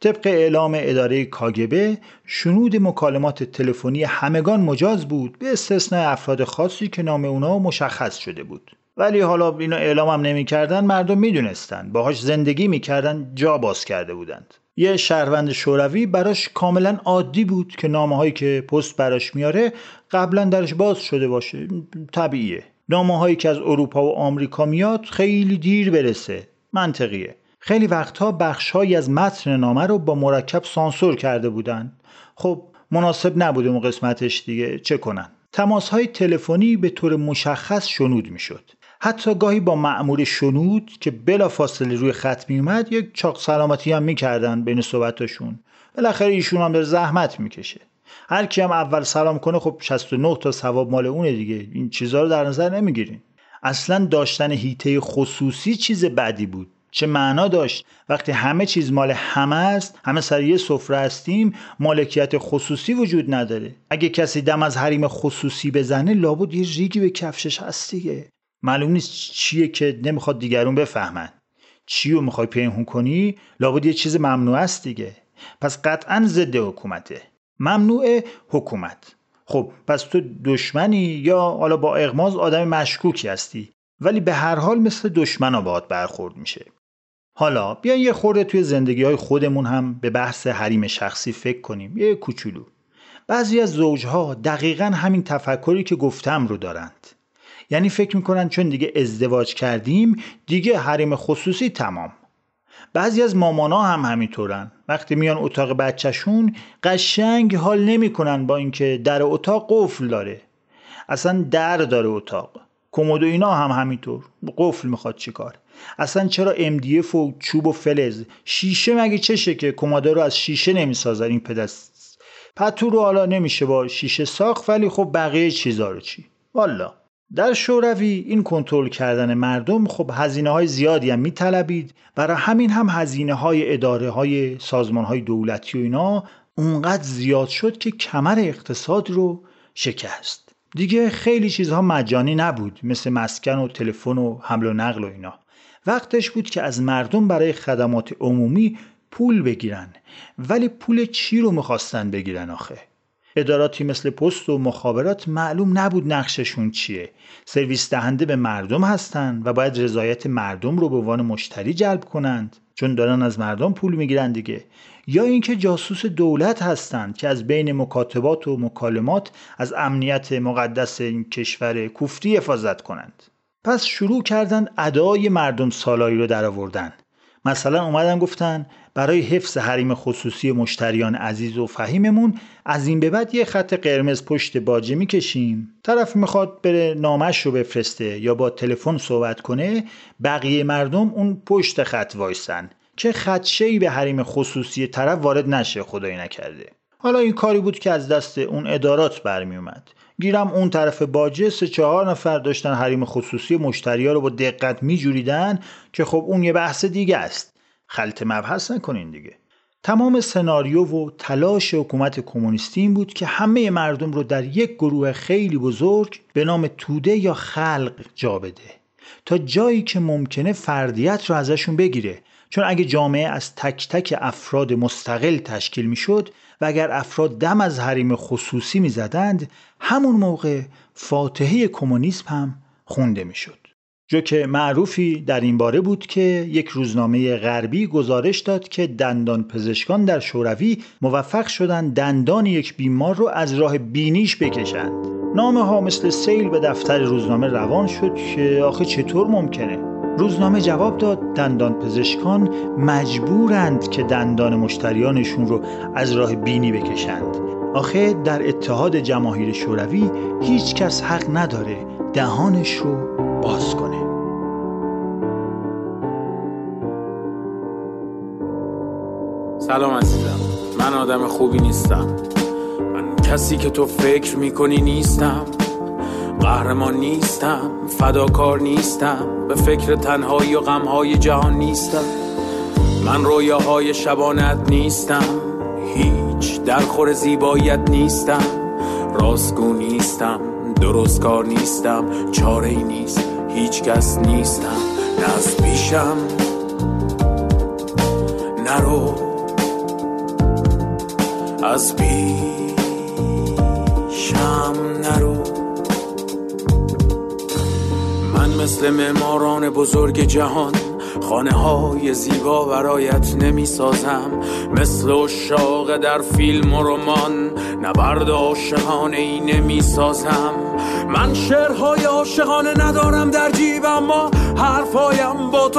طبق اعلام اداره کاگبه شنود مکالمات تلفنی همگان مجاز بود به استثناء افراد خاصی که نام اونا مشخص شده بود. ولی حالا اینا اعلام هم نمی‌کردن مردم می‌دونستند باهاش زندگی می‌کردن جا باز کرده بودند. یه شهروند شوروی براش کاملا عادی بود که نامه هایی که پست براش میاره قبلا درش باز شده باشه. طبیعیه. نامه هایی که از اروپا و آمریکا میاد خیلی دیر برسه. منطقیه. خیلی وقتها بخشهایی از متن نامه رو با مرکب سانسور کرده بودن. خب مناسب نبوده اون قسمتش دیگه. چه کنن؟ تماس های تلفنی به طور مشخص شنود می‌شد. حتی گاهی با معمور شنود که بلا فاصله روی خط می اومد یک چاق سلامتی هم می‌کردن بین صحبتاشون. بالاخره ایشون هم به زحمت می‌کشه. هر کی هم اول سلام کنه خب 69 تا ثواب مال اونه دیگه. این چیزها رو در نظر نمی‌گیرین اصلا داشتن هیته خصوصی چیز بدی بود. چه معنا داشت؟ وقتی همه چیز مال همه است همه سر یه سفره هستیم مالکیت خصوصی وجود نداره. اگه کسی دم از حریم خصوصی بزنه لابد یه ریگی به کفشش هست دیگه. معلوم نیست چیه که نمی‌خواد دیگرون بفهمن. چی رو می‌خوای پنهون کنی؟ لابد یه چیز ممنوع است دیگه. پس قطعا ضد حکومته. ممنوع حکومت. خب پس تو دشمنی یا حالا با اغماز آدم مشکوکی هستی؟ ولی به هر حال مثل دشمنا باهات برخورد میشه. حالا بیا یه خورده توی زندگی های خودمون هم به بحث حریم شخصی فکر کنیم. یه کوچولو. بعضی از زوجها دقیقا همین تفکری که گفتم رو دارند. یعنی فکر می‌کنن چون دیگه ازدواج کردیم دیگه حریم خصوصی تمام. بعضی از مامانا هم همینطورن. وقتی میان اتاق بچهشون قشنگ حال نمی‌کنن با اینکه در اتاق قفل داره. اصلا در داره اتاق. کمد و اینا هم همینطور. قفل می‌خواد چیکار اصلا چرا MDF و چوب و فلز؟ شیشه مگه چشه که کماده رو از شیشه نمی‌سازن این پدست پتو رو حالا نمیشه با شیشه ساخت ولی خب بقیه چیزا رو چی؟ والا در شوروی این کنترل کردن مردم خب هزینه های زیادی هم میطلبید. برای همین هم هزینه های اداره های سازمان های دولتی و اینا اونقدر زیاد شد که کمر اقتصاد رو شکست. دیگه خیلی چیزها مجانی نبود مثل مسکن و تلفن و حمل و نقل و اینا. وقتش بود که از مردم برای خدمات عمومی پول بگیرن. ولی پول چی رو می‌خواستن بگیرن آخه؟ اداراتی مثل پست و مخابرات معلوم نبود نقششون چیه. سرویس دهنده به مردم هستند و باید رضایت مردم رو به عنوان مشتری جلب کنند چون دارن از مردم پول می‌گیرن دیگه. یا اینکه جاسوس دولت هستند که از بین مکاتبات و مکالمات از امنیت مقدس این کشور کوفتی حفاظت کنند. پس شروع کردند ادای مردم سالایی رو درآوردن. مثلا اومدن گفتن برای حفظ حریم خصوصی مشتریان عزیز و فهیممون از این به بعد یه خط قرمز پشت باجه می‌کشیم. طرف می‌خواد بره نامش رو بفرسته یا با تلفن صحبت کنه بقیه مردم اون پشت خط وایسن. که خدشه‌ای به حریم خصوصی طرف وارد نشه خدایی نکرده. حالا این کاری بود که از دست اون ادارات برمی اومد گیرم اون طرف باجه سه چهار نفر داشتن حریم خصوصی مشتریا رو با دقت میجوریدن که خب اون یه بحث دیگه است. خلط مبحث نکنین دیگه. تمام سناریو و تلاش حکومت کمونیستی این بود که همه مردم رو در یک گروه خیلی بزرگ به نام توده یا خلق جا بده. تا جایی که ممکنه فردیت رو ازشون بگیره. چون اگه جامعه از تک تک افراد مستقل تشکیل می‌شد و اگر افراد دم از حریم خصوصی می‌زدند همون موقع فاتحه کمونیسم هم خونده می‌شد. جوک معروفی در این باره بود که یک روزنامه غربی گزارش داد که دندان پزشکان در شوروی موفق شدند دندان یک بیمار رو از راه بینیش بکشند. نامه ها مثل سیل به دفتر روزنامه روان شد که آخه چطور ممکنه؟ روزنامه جواب داد دندان پزشکان مجبورند که دندان مشتریانشون رو از راه بینی بکشند. آخه در اتحاد جماهیر شوروی هیچ کس حق نداره دهانش رو باز کنه. سلام عزیزم. من آدم خوبی نیستم. من کسی که تو فکر می‌کنی نیستم. قهرمان نیستم. فداکار نیستم. به فکر تنهایی و غمهای جهان نیستم. من رویاهای شبانت نیستم. هیچ درخور زیباییت نیستم. راستگو نیستم. درست کار نیستم. چاره ای نیست. هیچ کس نیستم. نه از پیشم. نرو از پیشم نرو. من مثل معماران بزرگ جهان خانه های زیبا برایت نمی سازم مثل شاق در فیلم و رمان نبرد عاشقانه ای نمی سازم من شعرهای عاشقانه ندارم در جیب اما حرفایم با تو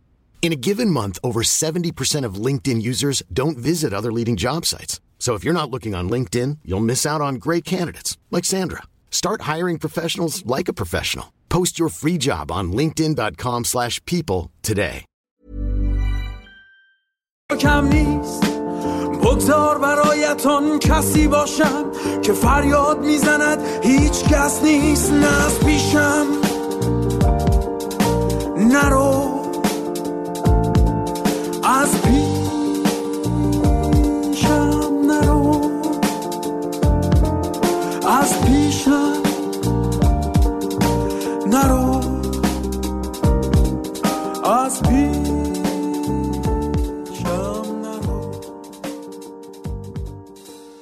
In a given month, over 70% of LinkedIn users don't visit other leading job sites. So if you're not looking on LinkedIn, you'll miss out on great candidates like Sandra. Start hiring professionals like a professional. Post your free job on linkedin.com/people slash people today. کم نیست بگذار برایتان کسی باشم که فریاد میزند هیچ کس نیست نه از پیشم نرو از پیشم نرو. از پیشم نرو. از پیشم نرو.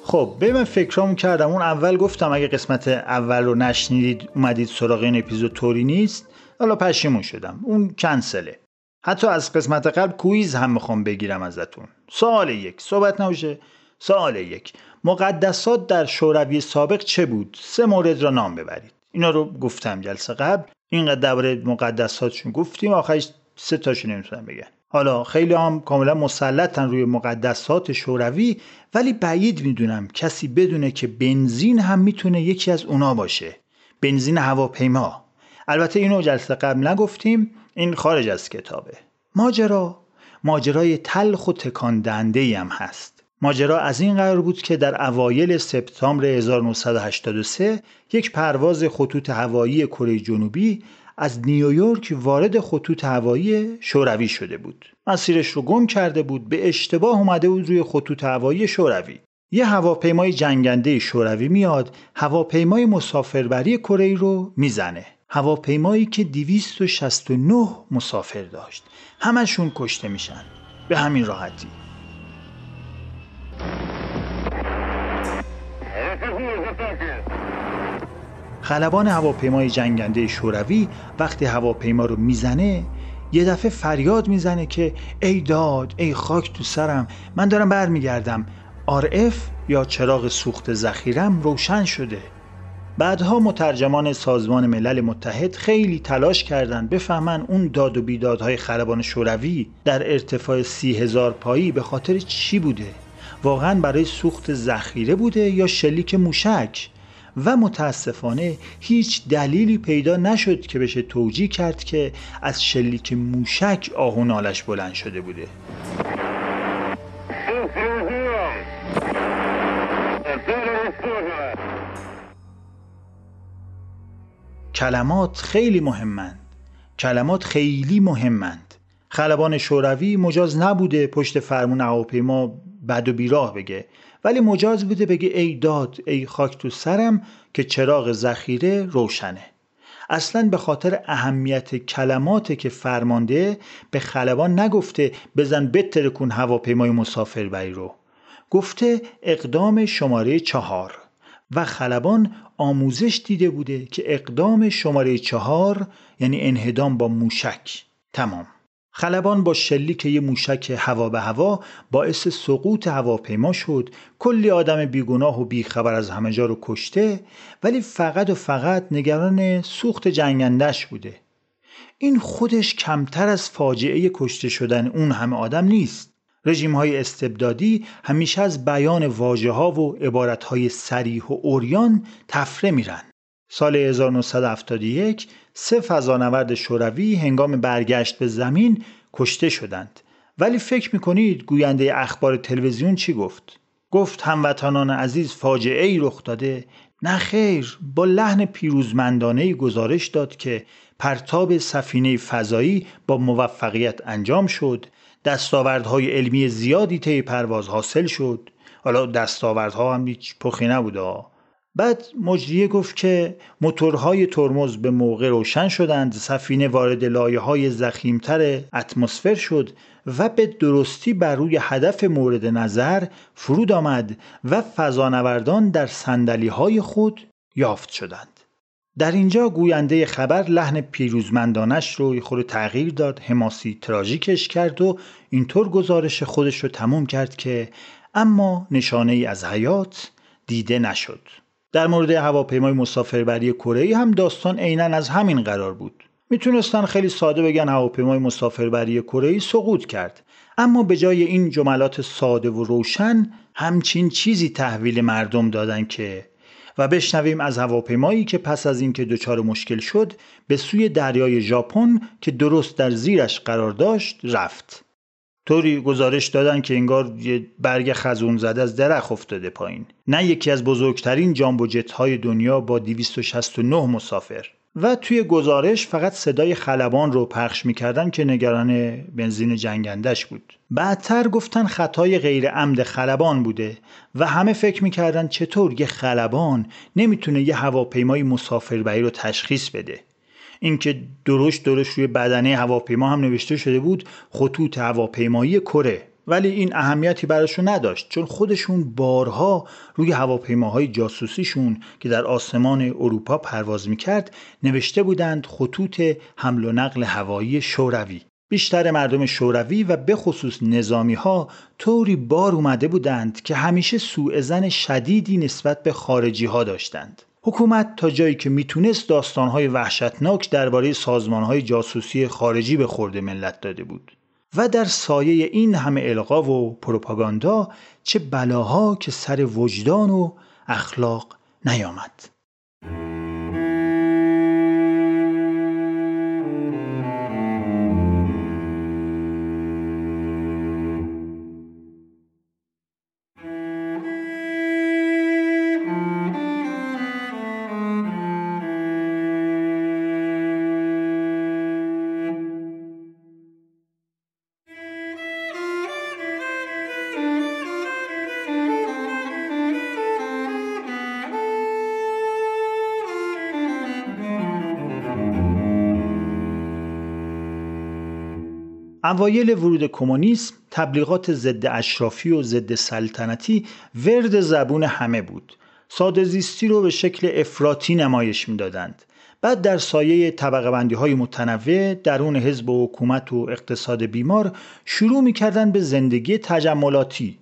خب به من فکرامو کردم. اون اول گفتم اگه قسمت اول رو نشنیدید اومدید سراغ این اپیزود طوری نیست. حالا پشیمون شدم. اون کنسله. حتی از قسمت قبل کویز هم می‌خوام بگیرم ازتون. سوال یک. صحبت نباشه. سوال یک. مقدسات در شوروی سابق چه بود؟ سه مورد را نام ببرید. اینا رو گفتم جلسه قبل. اینقدر درباره مقدساتشون گفتیم. آخرش سه تاشو نمی‌تونم بگن حالا خیلی هم کاملا مسلطن روی مقدسات شوروی ولی بعید می‌دونم کسی بدونه که بنزین هم می‌تونه یکی از اونا باشه. بنزین هواپیما. البته اینو جلسه قبل نگفتیم. این خارج از کتابه. ماجرا ماجرای تلخ و تکان دهنده هم هست. ماجرا از این قرار بود که در اوایل سپتامبر 1983 یک پرواز خطوط هوایی کره جنوبی از نیویورک وارد خطوط هوایی شوروی شده بود. مسیرش رو گم کرده بود به اشتباه اومده بود روی خطوط هوایی شوروی. یه هواپیمای جنگنده شوروی میاد هواپیمای مسافربری کره رو می‌زنه. هواپیمایی که 269 مسافر داشت. همشون کشته میشن. به همین راحتی. خلبان هواپیمای جنگنده شوروی وقتی هواپیما رو می‌زنه یه دفعه فریاد می‌زنه که ای داد ای خاک تو سرم من دارم برمیگردم. RF یا چراغ سوخت ذخیرم روشن شده. بعدها مترجمان سازمان ملل متحد خیلی تلاش کردند بفهمن اون داد و بیدادهای خلبان شوروی در ارتفاع سی هزار پایی به خاطر چی بوده؟ واقعا برای سوخت ذخیره بوده یا شلیک موشک؟ و متاسفانه هیچ دلیلی پیدا نشد که بشه توجیه کرد که از شلیک موشک آه بلند شده بوده. کلمات خیلی مهمند. کلمات خیلی مهمند. خلبان شوروی مجاز نبوده پشت فرمون هواپیما بد و بیراه بگه. ولی مجاز بوده بگه ای داد ای خاک تو سرم که چراغ ذخیره روشنه. اصلا به خاطر اهمیت کلماته که فرمانده به خلبان نگفته بزن بتر کن هواپیمای مسافربری رو. گفته اقدام شماره چهار. و خلبان آموزش دیده بوده که اقدام شماره چهار یعنی انهدام با موشک تمام. خلبان با شلیک یه موشک هوا به هوا باعث سقوط هواپیما شد. کلی آدم بیگناه و بیخبر از همه جا رو کشته ولی فقط و فقط نگران سوخت جنگندش بوده. این خودش کمتر از فاجعه کشته شدن اون همه آدم نیست. رژیم های استبدادی همیشه از بیان واجه ها و عبارت های سریح و اوریان تفره میرن. سال 1971 سه فضانورد شوروی هنگام برگشت به زمین کشته شدند. ولی فکر می‌کنید گوینده اخبار تلویزیون چی گفت؟ گفت هموطنان عزیز فاجعه ای رخ داده. نه خیر با لحن پیروزمندانه گزارش داد که پرتاب سفینه فضایی با موفقیت انجام شد دستاوردهای علمی زیادی طی پرواز حاصل شد. حالا دستاوردها هم هیچ پخی نبوده. بعد مجریه گفت که موتورهای ترمز به موقع روشن شدند سفینه وارد لایه های زخیمتر اتمسفر شد و به درستی بر روی هدف مورد نظر فرود آمد و فضانوردان در سندلی های خود یافت شدند. در اینجا گوینده خبر لحن پیروزمندانش رو خود تغییر داد حماسی تراژیکش کرد و اینطور گزارش خودش رو تموم کرد که اما نشانه ای از حیات دیده نشد. در مورد هواپیمای مسافربری کره هم داستان عینا از همین قرار بود. می‌تونستن خیلی ساده بگن هواپیمای مسافربری کره سقوط کرد اما به جای این جملات ساده و روشن همچین چیزی تحویل مردم دادن که و بشنویم از هواپیمایی که پس از اینکه دچار مشکل شد به سوی دریای ژاپن که درست در زیرش قرار داشت رفت. طوری گزارش دادن که انگار یه برگ خزون زده از درخ افتاده پایین. نه یکی از بزرگترین جامبو جت های دنیا با 269 مسافر. و توی گزارش فقط صدای خلبان رو پخش می‌کردن که نگران بنزین جنگندش بود. بعدتر گفتن خطای غیر عمد خلبان بوده و همه فکر می‌کردن چطور یه خلبان نمی‌تونه یه هواپیمای مسافربری رو تشخیص بده. اینکه درشت درشت روی بدنه هواپیما هم نوشته شده بود خطوط هواپیمایی کره. ولی این اهمیتی براشون نداشت چون خودشون بارها روی هواپیماهای جاسوسیشون که در آسمان اروپا پرواز می‌کرد نوشته بودند خطوط حمل و نقل هوایی شوروی. بیشتر مردم شوروی و به خصوص نظامی ها طوری بار اومده بودند که همیشه سوء شدیدی نسبت به خارجی ها داشتند. حکومت تا جایی که می‌تونست داستانهای وحشتناک درباره سازمانهای جاسوسی خارجی به خورده ملت داده بود. و در سایه این همه القا و پروپاگاندا چه بلاها که سر وجدان و اخلاق نیامد. اوایل ورود کمونیسم تبلیغات ضد اشرافی و ضد سلطنتی ورد زبون همه بود. ساده زیستی رو به شکل افراطی نمایش می‌دادند. بعد در سایه طبقه بندی های متنوع درون حزب و حکومت و اقتصاد بیمار شروع می‌کردن به زندگی تجملاتی.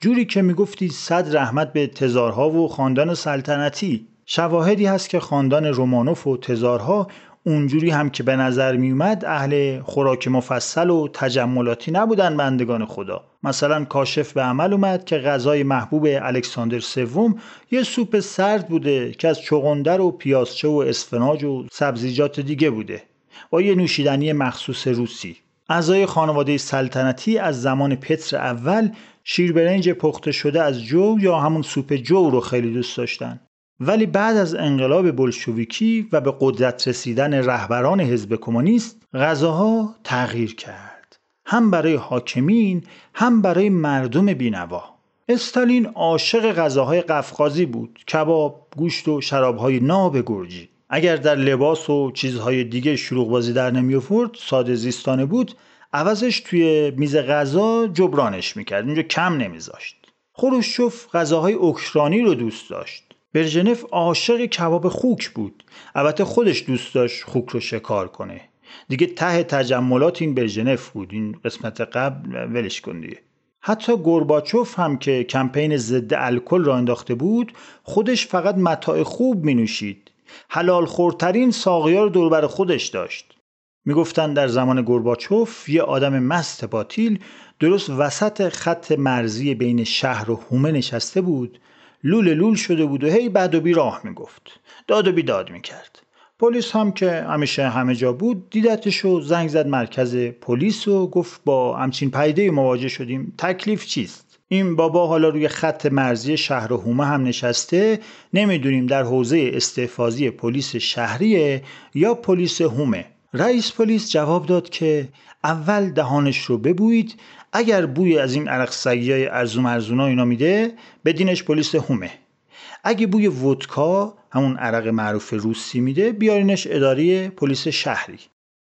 جوری که می‌گفتی صد رحمت به تزارها و خاندان سلطنتی. شواهدی هست که خاندان رومانوف و تزارها اونجوری هم که به نظر می اومد اهل خوراک مفصل و تجملاتی نبودن بندگان خدا. مثلا کاشف به عمل اومد که غذای محبوب الکساندر سوم یه سوپ سرد بوده که از چغندر و پیازچه و اسفناج و سبزیجات دیگه بوده با یه نوشیدنی مخصوص روسی. اعضای خانواده سلطنتی از زمان پتر اول شیربرنج پخته شده از جو یا همون سوپ جو رو خیلی دوست داشتن. ولی بعد از انقلاب بلشویکی و به قدرت رسیدن رهبران حزب کمونیست غذاها تغییر کرد. هم برای حاکمین هم برای مردم بینوا. استالین عاشق غذاهای قفقازی بود کباب گوشت و شرابهای ناب گرجی. اگر در لباس و چیزهای دیگه شروع بازی در نمی آورد ساده زیستانه بود. عوضش توی میز غذا جبرانش می‌کرد اینجا کم نمیذاشت. خروشچوف غذاهای اوکراینی رو دوست داشت. برژنف عاشق کباب خوک بود. البته خودش دوست داشت خوک رو شکار کنه. دیگه ته تجملات این برژنف بود. این قسمت قبل ولش کن دیگه. حتی گورباچوف هم که کمپین ضد الکل را انداخته بود خودش فقط متاع خوب می نوشید حلال خورترین ساقیار دوربر خودش داشت. می‌گفتند در زمان گورباچوف یه آدم مست پاتیل درست وسط خط مرزی بین شهر و هومه نشسته بود. لول لول شده بود و هی بد و بی راه می‌گفت. داد و بیداد می‌کرد. پلیس هم که همیشه همه جا بود دیدتش و زنگ زد مرکز پلیس و گفت با همچین پیده مواجه شدیم. تکلیف چیست؟ این بابا حالا روی خط مرزی شهر هومه هم نشسته. نمی‌دونیم در حوزه استحفاظی پلیس شهریه یا پلیس هومه. رئیس پلیس جواب داد که اول دهانش رو ببویید اگر بوی از این عرق سگی های ارزو مرزونا اینا میده بدینش پلیس هومه. اگه بوی ودکا همون عرق معروف روسی میده بیارینش اداره پلیس شهری.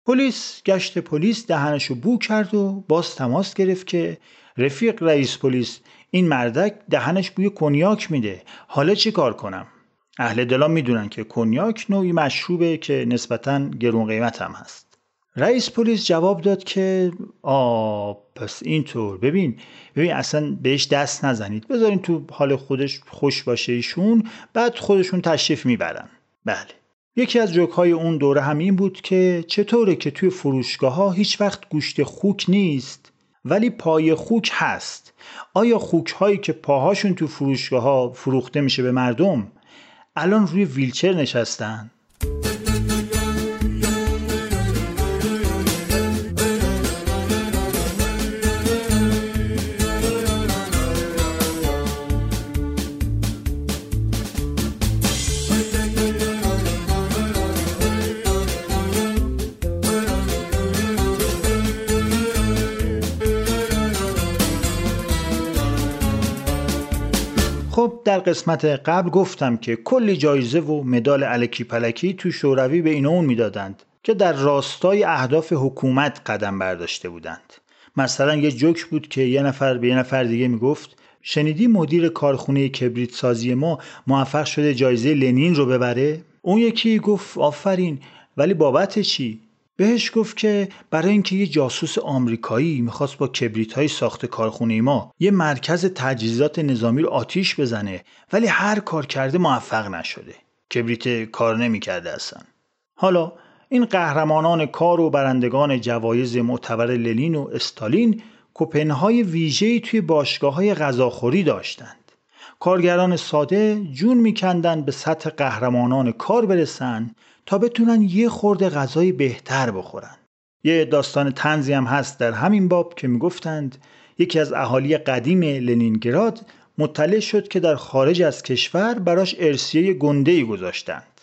پلیس گشت پلیس دهنش رو بو کرد و باز تماس گرفت که رفیق رئیس پلیس این مردک دهنش بوی کنیاک میده. حالا چی کار کنم؟ اهل دلا می‌دونن که کنیاک نوعی مشروبه که نسبتا گرون قیمت هم هست. رئیس پلیس جواب داد که آ پس اینطور. ببین ببین اصلا بهش دست نزنید. بذارین تو حال خودش خوش باشه ایشون بعد خودشون تشریف می‌برن. بله. یکی از جوک های اون دوره هم این بود که چطوره که توی فروشگاه ها هیچ وقت گوشت خوک نیست ولی پای خوک هست. آیا خوک هایی که پاهاشون تو فروشگاه ها فروخته میشه به مردم الان روی ویلچر نشستن؟ قسمت قبل گفتم که کلی جایزه و مدال الکی پلکی تو شوروی به این اون می‌دادند که در راستای اهداف حکومت قدم برداشته بودند. مثلا یه جوک بود که یه نفر به یه نفر دیگه می‌گفت شنیدی مدیر کارخونه کبریت سازی ما موفق شده جایزه لنین رو ببره؟ اون یکی گفت آفرین ولی بابت چی؟ بهش گفت که برای اینکه یه جاسوس آمریکایی می‌خواست با کبریت های ساخت کارخونه ما یه مرکز تجهیزات نظامی رو آتیش بزنه ولی هر کار کرده موفق نشده. کبریت کار نمی‌کرده اصلا. حالا این قهرمانان کار و برندگان جوایز معتبر لنین و استالین کپنهای ویژه‌ای توی باشگاه های غذاخوری داشتند. کارگران ساده جون میکندن به سطح قهرمانان کار برسن تا بتونن یه خورده غذای بهتر بخورن. یه داستان تنزی هم هست در همین باب که می‌گفتند. یکی از اهالی قدیم لنینگراد مطلع شد که در خارج از کشور براش ارسیه گنده‌ای گذاشتند.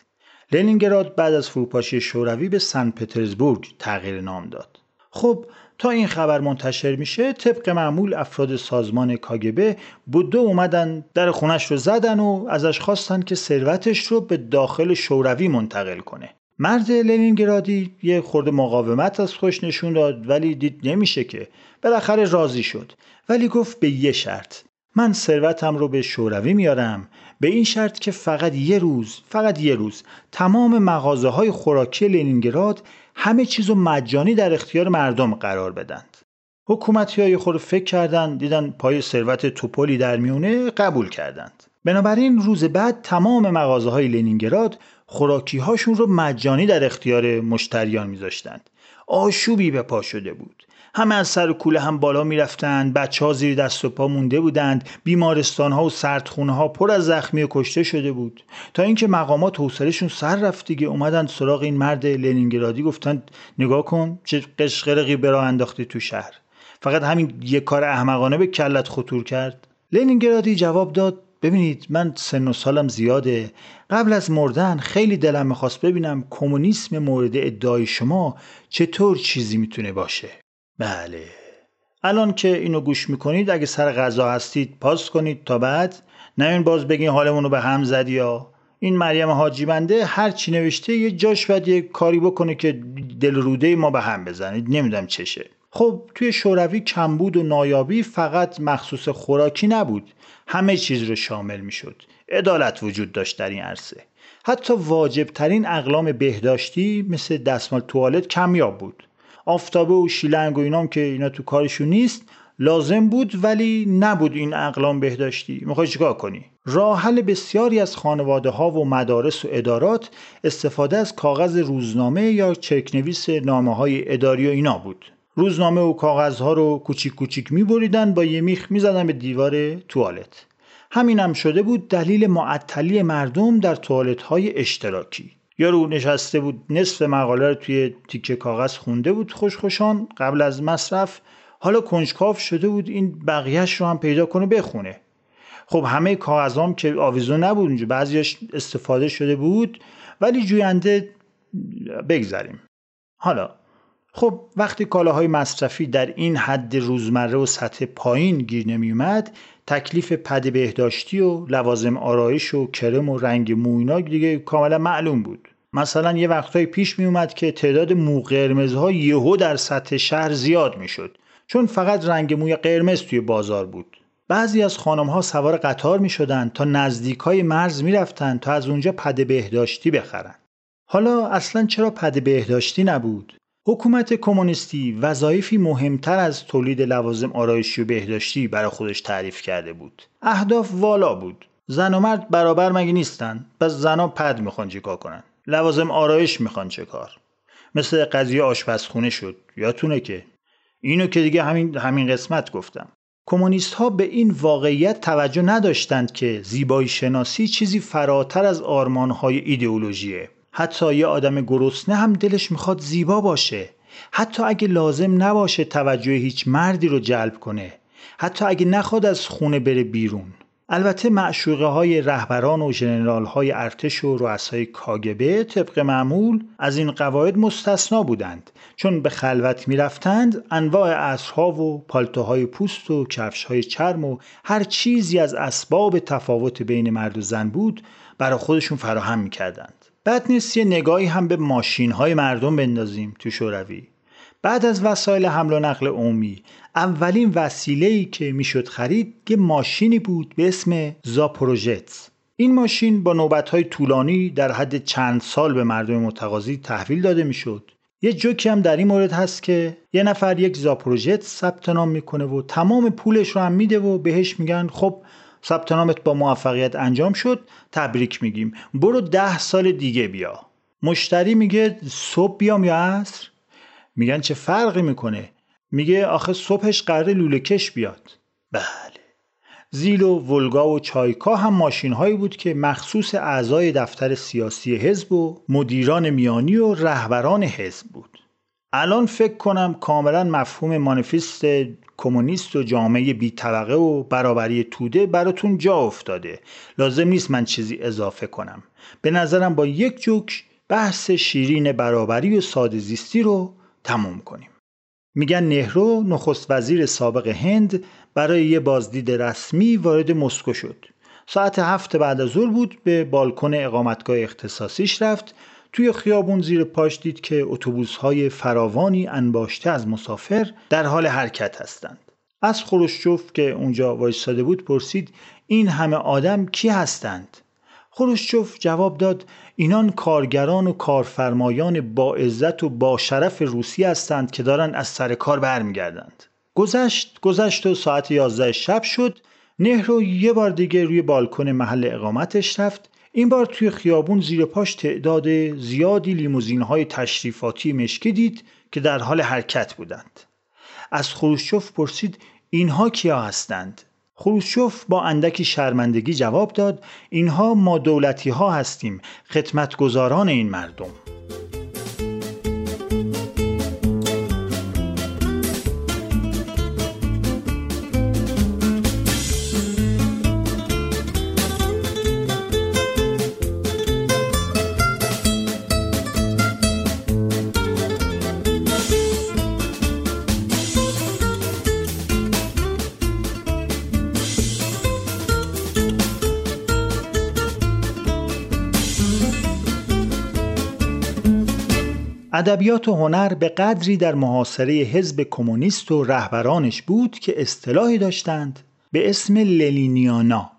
لنینگراد بعد از فروپاشی شوروی به سن پترزبورگ تغییر نام داد. خب تا این خبر منتشر میشه طبق معمول افراد سازمان کاگبه بوده اومدن در خونش رو زدن و ازش خواستن که ثروتش رو به داخل شوروی منتقل کنه. مرد لنینگرادی یه خورده مقاومت از خوش نشون داد ولی دید نمیشه که. بالاخره راضی شد. ولی گفت به یه شرط. من ثروتم رو به شوروی میارم. به این شرط که فقط یه روز فقط یه روز تمام مغازه های خوراکی لنینگراد همه چیز رو مجانی در اختیار مردم قرار بدند. حکومتی های خود فکر کردند دیدن پای ثروت توپولی در میونه قبول کردند. بنابراین روز بعد تمام مغازه های لنینگراد خوراکی هاشون رو مجانی در اختیار مشتریان میذاشتند. آشوبی به پا شده بود. همه از سر و کول هم بالا می‌رفتند. بچه ها زیر دست و پا مونده بودند. بیمارستان ها و سردخونه ها پر از زخمی و کشته شده بود. تا اینکه مقامات حوصلهشون سر رفت دیگه. اومدن سراغ این مرد لنینگرادی گفتند نگاه کن چه قشقرقی به راه انداختی تو شهر. فقط همین یک کار احمقانه به کلت خطور کرد. لنینگرادی جواب داد ببینید من سن و سالم زیاده. قبل از مردن خیلی دلم می‌خواست ببینم کمونیسم مورد ادعای شما چطور چیزی می‌تونه باشه. بله. الان که اینو گوش می‌کنید اگه سر غذا هستید پاس کنید تا بعد. نه باز بگین حالمون رو به هم زدی یا. این مریم حاجی بنده هر چی نوشته یه جاش باید یه کاری بکنه که دل روده ما به هم بزنید نمی‌دونم چشه خب توی شوروی کمبود و نایابی فقط مخصوص خوراکی نبود. همه چیز رو شامل می‌شد. عدالت وجود داشت در این عرصه. حتی واجب ترین اقلام بهداشتی مثل دستمال توالت کمیاب بود. آفتابه و شیلنگ و اینام که اینا تو کارشون نیست لازم بود ولی نبود این اقلام بهداشتی. می‌خوای چیکار کنی؟ راه حل بسیاری از خانواده ها و مدارس و ادارات استفاده از کاغذ روزنامه یا چرکنویس نامه های اداری و اینا بود. روزنامه و کاغذها رو کوچیک کوچیک میبریدن با یه میخ می‌زدن به دیوار توالت. همین هم شده بود دلیل معطلی مردم در توالت های اشتراکی. یارو نشسته بود نصف مقاله رو توی تیکه کاغذ خونده بود خوشخوشان قبل از مصرف. حالا کنجکاف شده بود این بقیهش رو هم پیدا کنه بخونه. خب همه کاغذام که آویزون نبود اونجا بعضیش استفاده شده بود ولی جوینده بگذریم. حالا خب وقتی کالاهای مصرفی در این حد روزمره و سطح پایین گیر نمی اومد تکلیف پد بهداشتی و لوازم آرایش و کرم و رنگ موینا دیگه کاملا معلوم بود. مثلا یه وقتایی پیش می اومد که تعداد مو قرمزها یهو در سطح شهر زیاد می‌شد چون فقط رنگ موی قرمز توی بازار بود. بعضی از خانم ها سوار قطار می شدن تا نزدیک های مرز می رفتن تا از اونجا پد بهداشتی بخرن. حالا اصلا چرا پد بهداشتی نبود؟ حکومت کمونیستی وظایفی مهمتر از تولید لوازم آرایشی و بهداشتی برای خودش تعریف کرده بود. اهداف والا بود. زن و مرد برابر مگه نیستن؟ پس زنا پد می‌خوان چیکار کنن؟ لوازم آرایش می‌خوان چه کار؟ مثل قضیه آشپزخونه شد. یادتونه که؟ اینو که دیگه همین همین قسمت گفتم. کمونیست ها به این واقعیت توجه نداشتند که زیبایی شناسی چیزی فراتر از آرمان های ایدئولوژیه. حتی یه آدم گرسنه هم دلش می‌خواد زیبا باشه. حتی اگه لازم نباشه توجه هیچ مردی رو جلب کنه. حتی اگه نخواد از خونه بره بیرون. البته معشوقه های رهبران و جنرال های ارتش و رؤسای کاگبه طبق معمول از این قواعد مستثنا بودند. چون به خلوت می‌رفتند انواع اسرها و پالتوهای پوست و کفشهای چرم و هر چیزی از اسباب تفاوت بین مرد و زن بود برای خودشون فراهم می‌کردند. بعد نیست یه نگاهی هم به ماشین های مردم بندازیم تو شوروی. بعد از وسایل حمل و نقل عمومی اولین وسیله‌ای که می‌شد خرید یه ماشینی بود به اسم زاپروژتس. این ماشین با نوبت‌های طولانی در حد چند سال به مردم متقاضی تحویل داده می‌شد. یه جوکی هم در این مورد هست که یه نفر یک زاپروژت ثبت نام می‌کنه و تمام پولش رو هم میده و بهش میگن خب ثبت نامت با موفقیت انجام شد تبریک میگیم. برو ده سال دیگه بیا. مشتری میگه صبح بیام یا عصر؟ میگن چه فرقی می‌کنه؟ میگه آخه صبحش قرار لوله کش بیاد. بله. زیل و ولگا و چایکا هم ماشین هایی بود که مخصوص اعضای دفتر سیاسی حزب و مدیران میانی و رهبران حزب بود. الان فکر کنم کاملا مفهوم مانیفست کمونیست و جامعه بی طبقه و برابری توده براتون جا افتاده. لازم نیست من چیزی اضافه کنم. به نظرم با یک جوک بحث شیرین برابری و ساده زیستی رو تموم کنیم. میگن نهرو نخست وزیر سابق هند برای یه بازدید رسمی وارد مسکو شد. ساعت هفت بعد از ظهر بود به بالکن اقامتگاه اختصاصیش رفت توی خیابون زیر پاش دید که اتوبوس های فراوانی انباشته از مسافر در حال حرکت هستند. از خروشچوف که اونجا وایستاده بود پرسید این همه آدم کی هستند؟ خروشچوف جواب داد اینان کارگران و کارفرمایان با عزت و با شرف روسی هستند که دارن از سر کار برمیگردند. گذشت گذشت و ساعت 11 شب شد نهرو یه بار دیگه روی بالکن محل اقامتش رفت. این بار توی خیابون زیر پاش تعداد زیادی لیموزین های تشریفاتی مشکی دید که در حال حرکت بودند. از خروشچوف پرسید اینها کیا هستند؟ خروشچوف با اندکی شرمندگی جواب داد اینها ما دولتی ها هستیم خدمتگزاران این مردم. ادبیات و هنر به قدری در محاصره حزب کمونیست و رهبرانش بود که اصطلاحی داشتند به اسم للینیانا.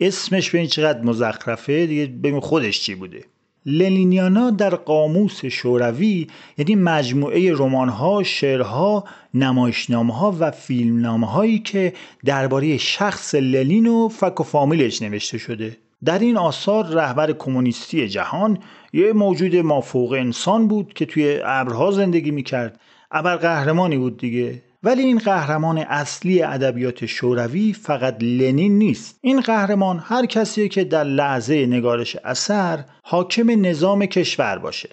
اسمش به این چقدر مزخرفه؟ دیگه بگیم خودش چی بوده. للینیانا در قاموس شوروی یعنی مجموعه رمان‌ها، شعرها، نمایشنامه‌ها و فیلمنامه هایی که درباره شخص للین و فک و فامیلش نوشته شده. در این آثار رهبر کمونیستی جهان یه موجود مافوق انسان بود که توی ابرها زندگی می‌کرد. ابر قهرمانی بود دیگه. ولی این قهرمان اصلی ادبیات شوروی فقط لنین نیست. این قهرمان هر کسی که در لحظه نگارش اثر حاکم نظام کشور باشه.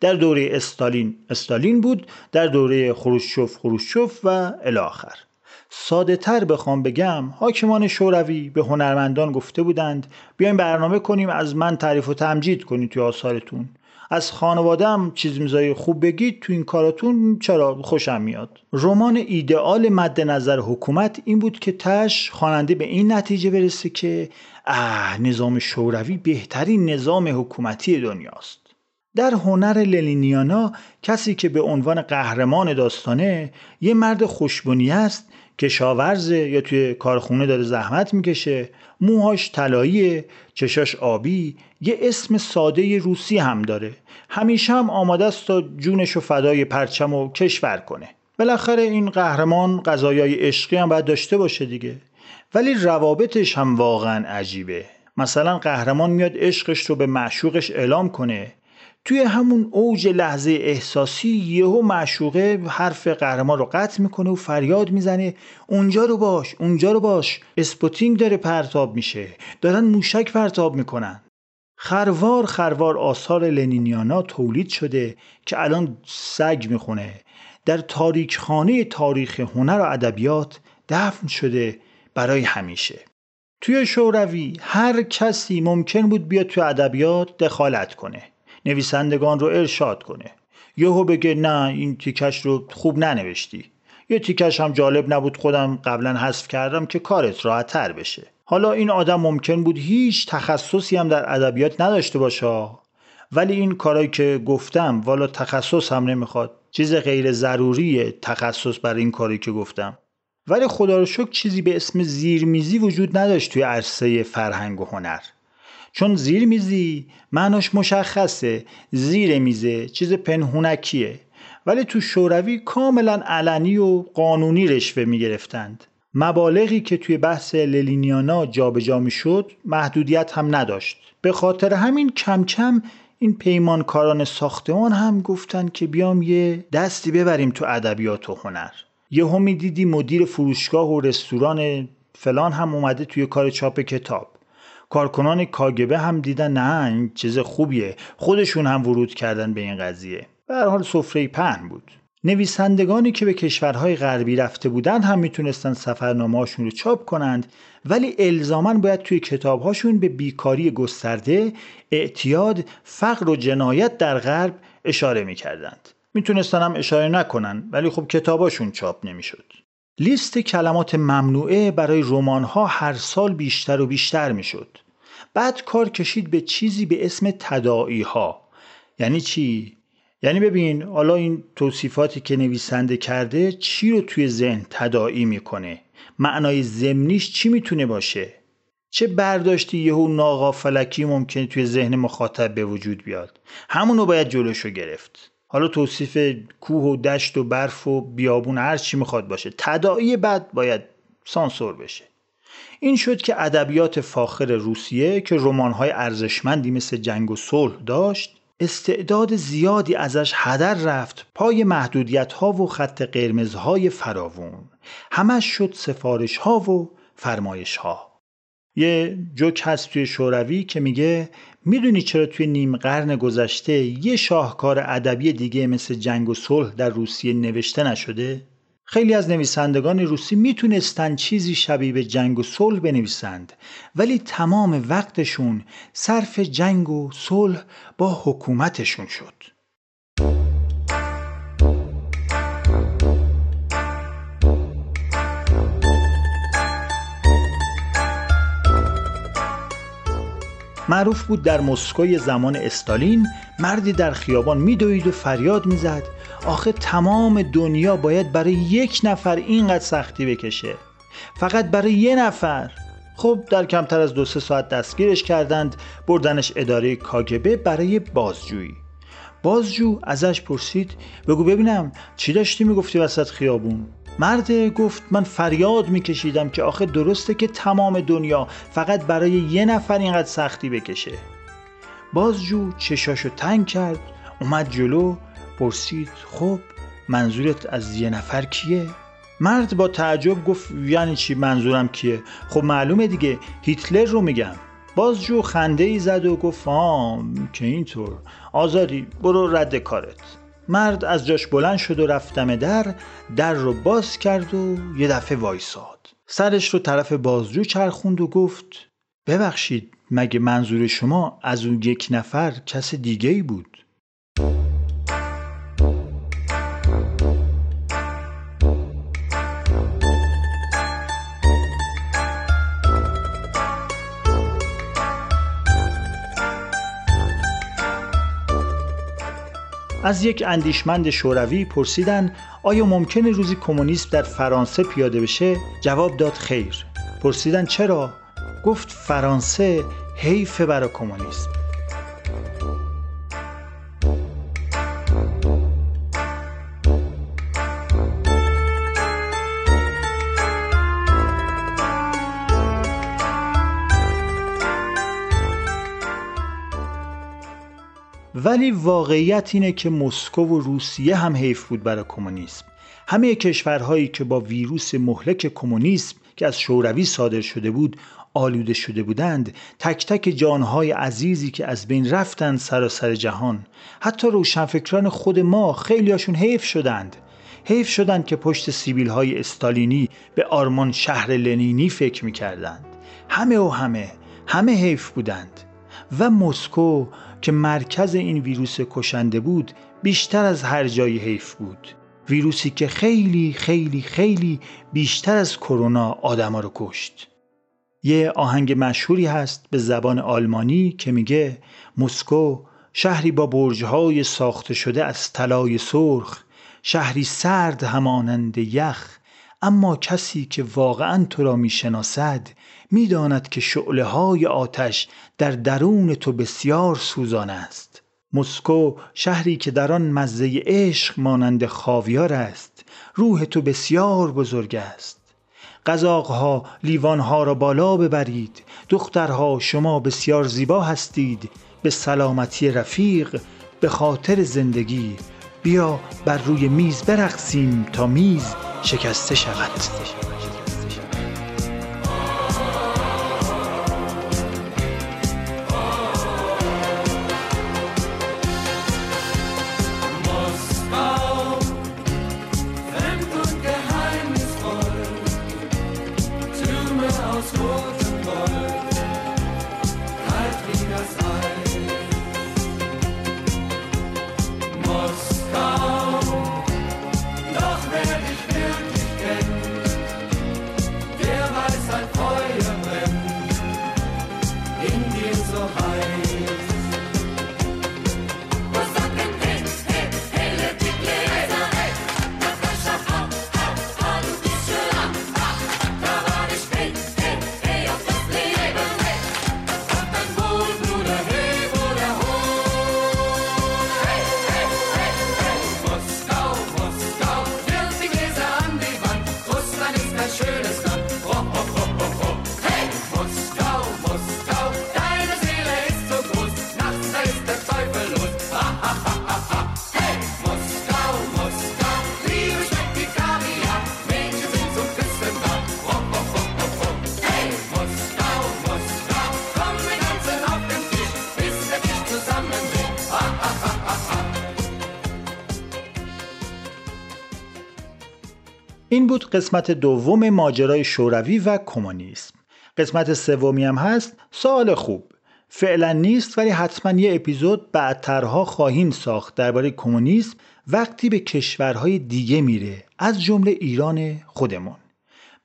در دوره استالین استالین بود در دوره خروشچوف خروشچوف و الاخر. ساده تر بخوام بگم حاکمان شوروی به هنرمندان گفته بودند بیایم برنامه کنیم از من تعریف و تمجید کنید توی آثارتون. از خانوادم چیز میزای خوب بگید تو این کاراتون چرا خوشم میاد. رمان ایدئال مد نظر حکومت این بود که تش خواننده به این نتیجه برسه که اه نظام شوروی بهترین نظام حکومتی دنیاست. در هنر للینیانا کسی که به عنوان قهرمان داستانه یه مرد خوشبونی است کشاورزه یا توی کارخونه داره زحمت می‌کشه. موهاش طلاییه چشاش آبی. یه اسم ساده روسی هم داره. همیشه هم آماده است تا جونش و فدای پرچم و کشور کنه. بالاخره این قهرمان غذایای عشقی هم باید داشته باشه دیگه. ولی روابطش هم واقعا عجیبه. مثلا قهرمان میاد عشقش رو به معشوقش اعلام کنه. توی همون اوج لحظه احساسی یهو معشوقه حرف قهرمان رو قطع می‌کنه و فریاد می‌زنه. اونجا رو باش اونجا رو باش اسپوتنیک داره پرتاب میشه. دارن موشک پرتاب می‌کنن. خروار خروار آثار لنینیانا تولید شده که الان سگ می‌خونه. در تاریک خانه تاریخ هنر و ادبیات دفن شده برای همیشه. توی شوروی هر کسی ممکن بود بیاد توی ادبیات دخالت کنه. نویسندگان رو ارشاد کنه. یهو بگه نه این تیکش رو خوب ننوشتی. یه تیکش هم جالب نبود خودم قبلا حذف کردم که کارت راحتتر بشه. حالا این آدم ممکن بود هیچ تخصصی هم در ادبیات نداشته باشه. ولی این کارایی که گفتم والا تخصص هم نمی‌خواد. چیز غیر ضروری تخصص برای این کاری که گفتم. ولی خدا رو شکر چیزی به اسم زیرمیزی وجود نداشت توی عرصه فرهنگ و هنر. چون زیر میزی معناش مشخصه زیر میزه چیز پنهونکیه. ولی تو شوروی کاملا علنی و قانونی رشوه می‌گرفتند. مبالغی که توی بحث للینیانا جابجا می‌شد محدودیت هم نداشت. به خاطر همین کم کم این پیمانکاران ساختمان هم گفتن که بیام یه دستی ببریم تو ادبیات و هنر. یهو می‌دیدی مدیر فروشگاه و رستوران فلان هم اومده توی کار چاپ کتاب. کارکنان کاگبه هم دیدن نه این چیز خوبیه. خودشون هم ورود کردن به این قضیه. به حال سفره پهن بود. نویسندگانی که به کشورهای غربی رفته بودند هم می‌تونستن سفرنامه‌هاشون رو چاپ کنند ولی الزاما باید توی کتابهاشون به بیکاری گسترده اعتیاد فقر و جنایت در غرب اشاره می‌کردند. می‌تونستن هم اشاره نکنن ولی خب کتاباشون چاپ نمی‌شد. لیست کلمات ممنوعه برای رمان‌ها هر سال بیشتر و بیشتر می‌شد. بعد کار کشید به چیزی به اسم تداعی ها یعنی چی؟ یعنی ببین حالا این توصیفاتی که نویسنده کرده چی رو توی ذهن تداعی می‌کنه؟ معنای زمینیش چی می‌تونه باشه؟ چه برداشتی یهو ناغافلکی ممکنه توی ذهن مخاطب به وجود بیاد؟ همونو باید جلوشو گرفت. حالا توصیف کوه و دشت و برف و بیابون هر چی می‌خواد باشه. تداعی بعد باید سانسور بشه. این شد که ادبیات فاخر روسیه که رمان‌های ارزشمندی مثل جنگ و صلح داشت استعداد زیادی ازش هدر رفت پای محدودیت ها و خط قرمزهای فراوون. همش شد سفارش ها و فرمایش ها یه جوک هست توی شوروی که میگه می‌دونی چرا توی نیم قرن گذشته یه شاهکار ادبی دیگه مثل جنگ و صلح در روسیه نوشته نشده؟ خیلی از نویسندگان روسی می‌تونستن چیزی شبیه به جنگ و صلح بنویسند ولی تمام وقتشون صرف جنگ و صلح با حکومتشون شد معروف بود در مسکوی زمان استالین مردی در خیابان میدوید و فریاد می‌زد. آخه تمام دنیا باید برای یک نفر اینقدر سختی بکشه. فقط برای یه نفر. خب در کمتر از دو سه ساعت دستگیرش کردند بردنش اداره کاگبه برای بازجویی. بازجو ازش پرسید بگو ببینم چی داشتی می‌گفتی وسط خیابون؟ مرد گفت من فریاد میکشیدم که آخه درسته که تمام دنیا فقط برای یه نفر اینقدر سختی بکشه. بازجو چشاشو تنگ کرد اومد جلو پرسید خب منظورت از یه نفر کیه؟ مرد با تعجب گفت یعنی چی منظورم کیه؟ خب معلومه دیگه هیتلر رو میگم. بازجو خنده ای زد و گفت آم که اینطور. آزادی برو رد کارت. مرد از جاش بلند شد و رفتم در در رو باز کرد و یه دفعه وایساد. سرش رو طرف بازجو چرخوند و گفت ببخشید مگه منظور شما از اون یک نفر کس دیگه ای بود؟ از یک اندیشمند شوروی پرسیدن آیا ممکنه روزی کمونیسم در فرانسه پیاده بشه؟ جواب داد خیر. پرسیدن چرا؟ گفت فرانسه حیف برای کمونیسم. ولی واقعیت اینه که مسکو و روسیه هم حیف بود برای کمونیسم. همه کشورهایی که با ویروس مهلک کمونیسم که از شوروی صادر شده بود آلوده شده بودند تک تک جانهای عزیزی که از بین رفتند سراسر جهان. حتی روشنفکران خود ما خیلیاشون حیف شدند. حیف شدند که پشت سیبیل های استالینی به آرمان شهر لنینی فکر می‌کردند. همه و همه همه حیف بودند. و مسکو که مرکز این ویروس کشنده بود بیشتر از هر جای حیف بود. ویروسی که خیلی خیلی خیلی بیشتر از کرونا آدما رو کشت. یه آهنگ مشهوری هست به زبان آلمانی که میگه مسکو شهری با برجهای ساخته شده از طلای سرخ شهری سرد همانند یخ اما کسی که واقعا تو را می‌شناسد می‌داند که شعله های آتش در درون تو بسیار سوزان است. مسکو شهری که در آن مزه عشق مانند خاویار است روح تو بسیار بزرگ است. قزاقها لیوانها را بالا ببرید دخترها شما بسیار زیبا هستید به سلامتی رفیق به خاطر زندگی بیا بر روی میز برقصیم تا میز شکسته شود. بود قسمت دوم ماجرای شوروی و کمونیسم. قسمت سومی هم هست سال خوب. فعلا نیست ولی حتما یه اپیزود بعدترها خواهیم ساخت درباره کمونیسم وقتی به کشورهای دیگه میره از جمله ایران خودمون.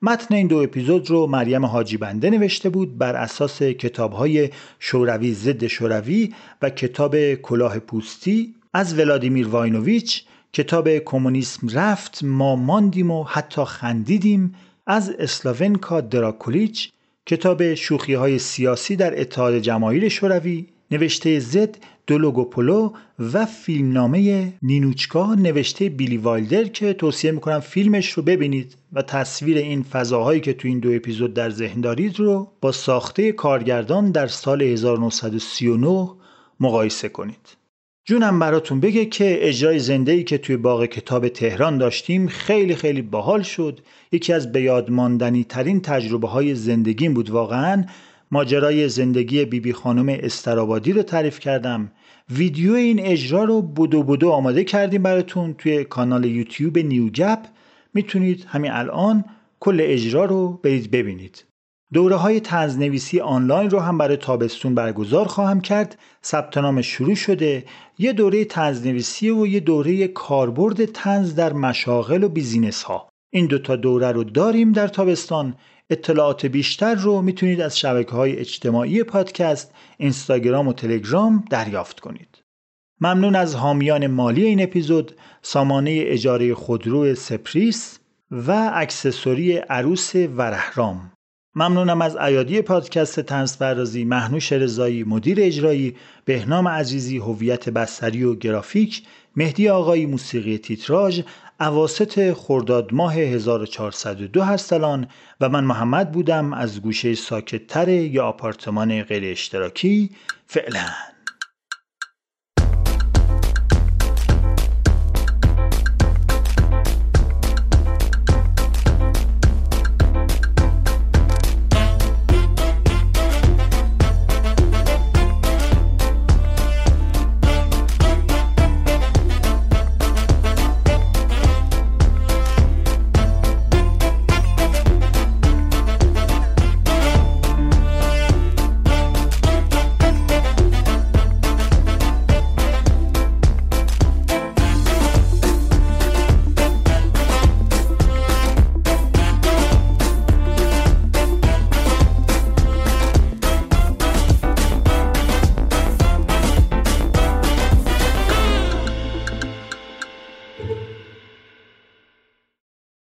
متن این دو اپیزود رو مریم حاجی بنده نوشته بود بر اساس کتابهای شوروی ضد شوروی و کتاب کلاه پوستی از ولادیمیر واینوویچ کتاب کمونیسم رفت ما ماندیم و حتی خندیدیم از اسلاونکا دراکولیچ کتاب شوخی های سیاسی در اتحاد جماهیر شوروی نوشته زد دولوگوپولو و فیلمنامه نینوچکا نوشته بیلی والدر که توصیه می‌کنم فیلمش رو ببینید و تصویر این فضاهایی که تو این دو اپیزود در ذهن دارید رو با ساخته کارگردان در سال 1939 مقایسه کنید. جونم براتون بگه که اجرای زنده ای که توی باغ کتاب تهران داشتیم خیلی خیلی باحال شد. یکی از بیادماندنی ترین تجربه های زندگیم بود واقعا. ماجرای زندگی بیبی بی خانم استرابادی رو تعریف کردم. ویدیو این اجرا رو بودو بودو آماده کردیم براتون توی کانال یوتیوب نیوگپ. می‌تونید همین الان کل اجرا رو برید ببینید. دوره های طنزنویسی آنلاین رو هم برای تابستون برگزار خواهم کرد. ثبت نام شروع شده. یه دوره طنزنویسی و یه دوره کاربرد طنز در مشاغل و business ها این دوتا دوره رو داریم در تابستان. اطلاعات بیشتر رو می‌تونید از شبکه های اجتماعی پادکست اینستاگرام و تلگرام دریافت کنید. ممنون از حامیان مالی این اپیزود سامانه اجاره خودرو سپریس و اکسسوری عروس ورهرام. ممنونم از ایادی پادکست تنس پردازی محنوش رضایی مدیر اجرایی بهنام عزیزی هویت بستری و گرافیک مهدی آقایی موسیقی تیتراژ اواسط خرداد ماه 1402 هستلان و من محمد بودم از گوشه ساکتتر یا آپارتمان غیر اشتراکی. فعلا.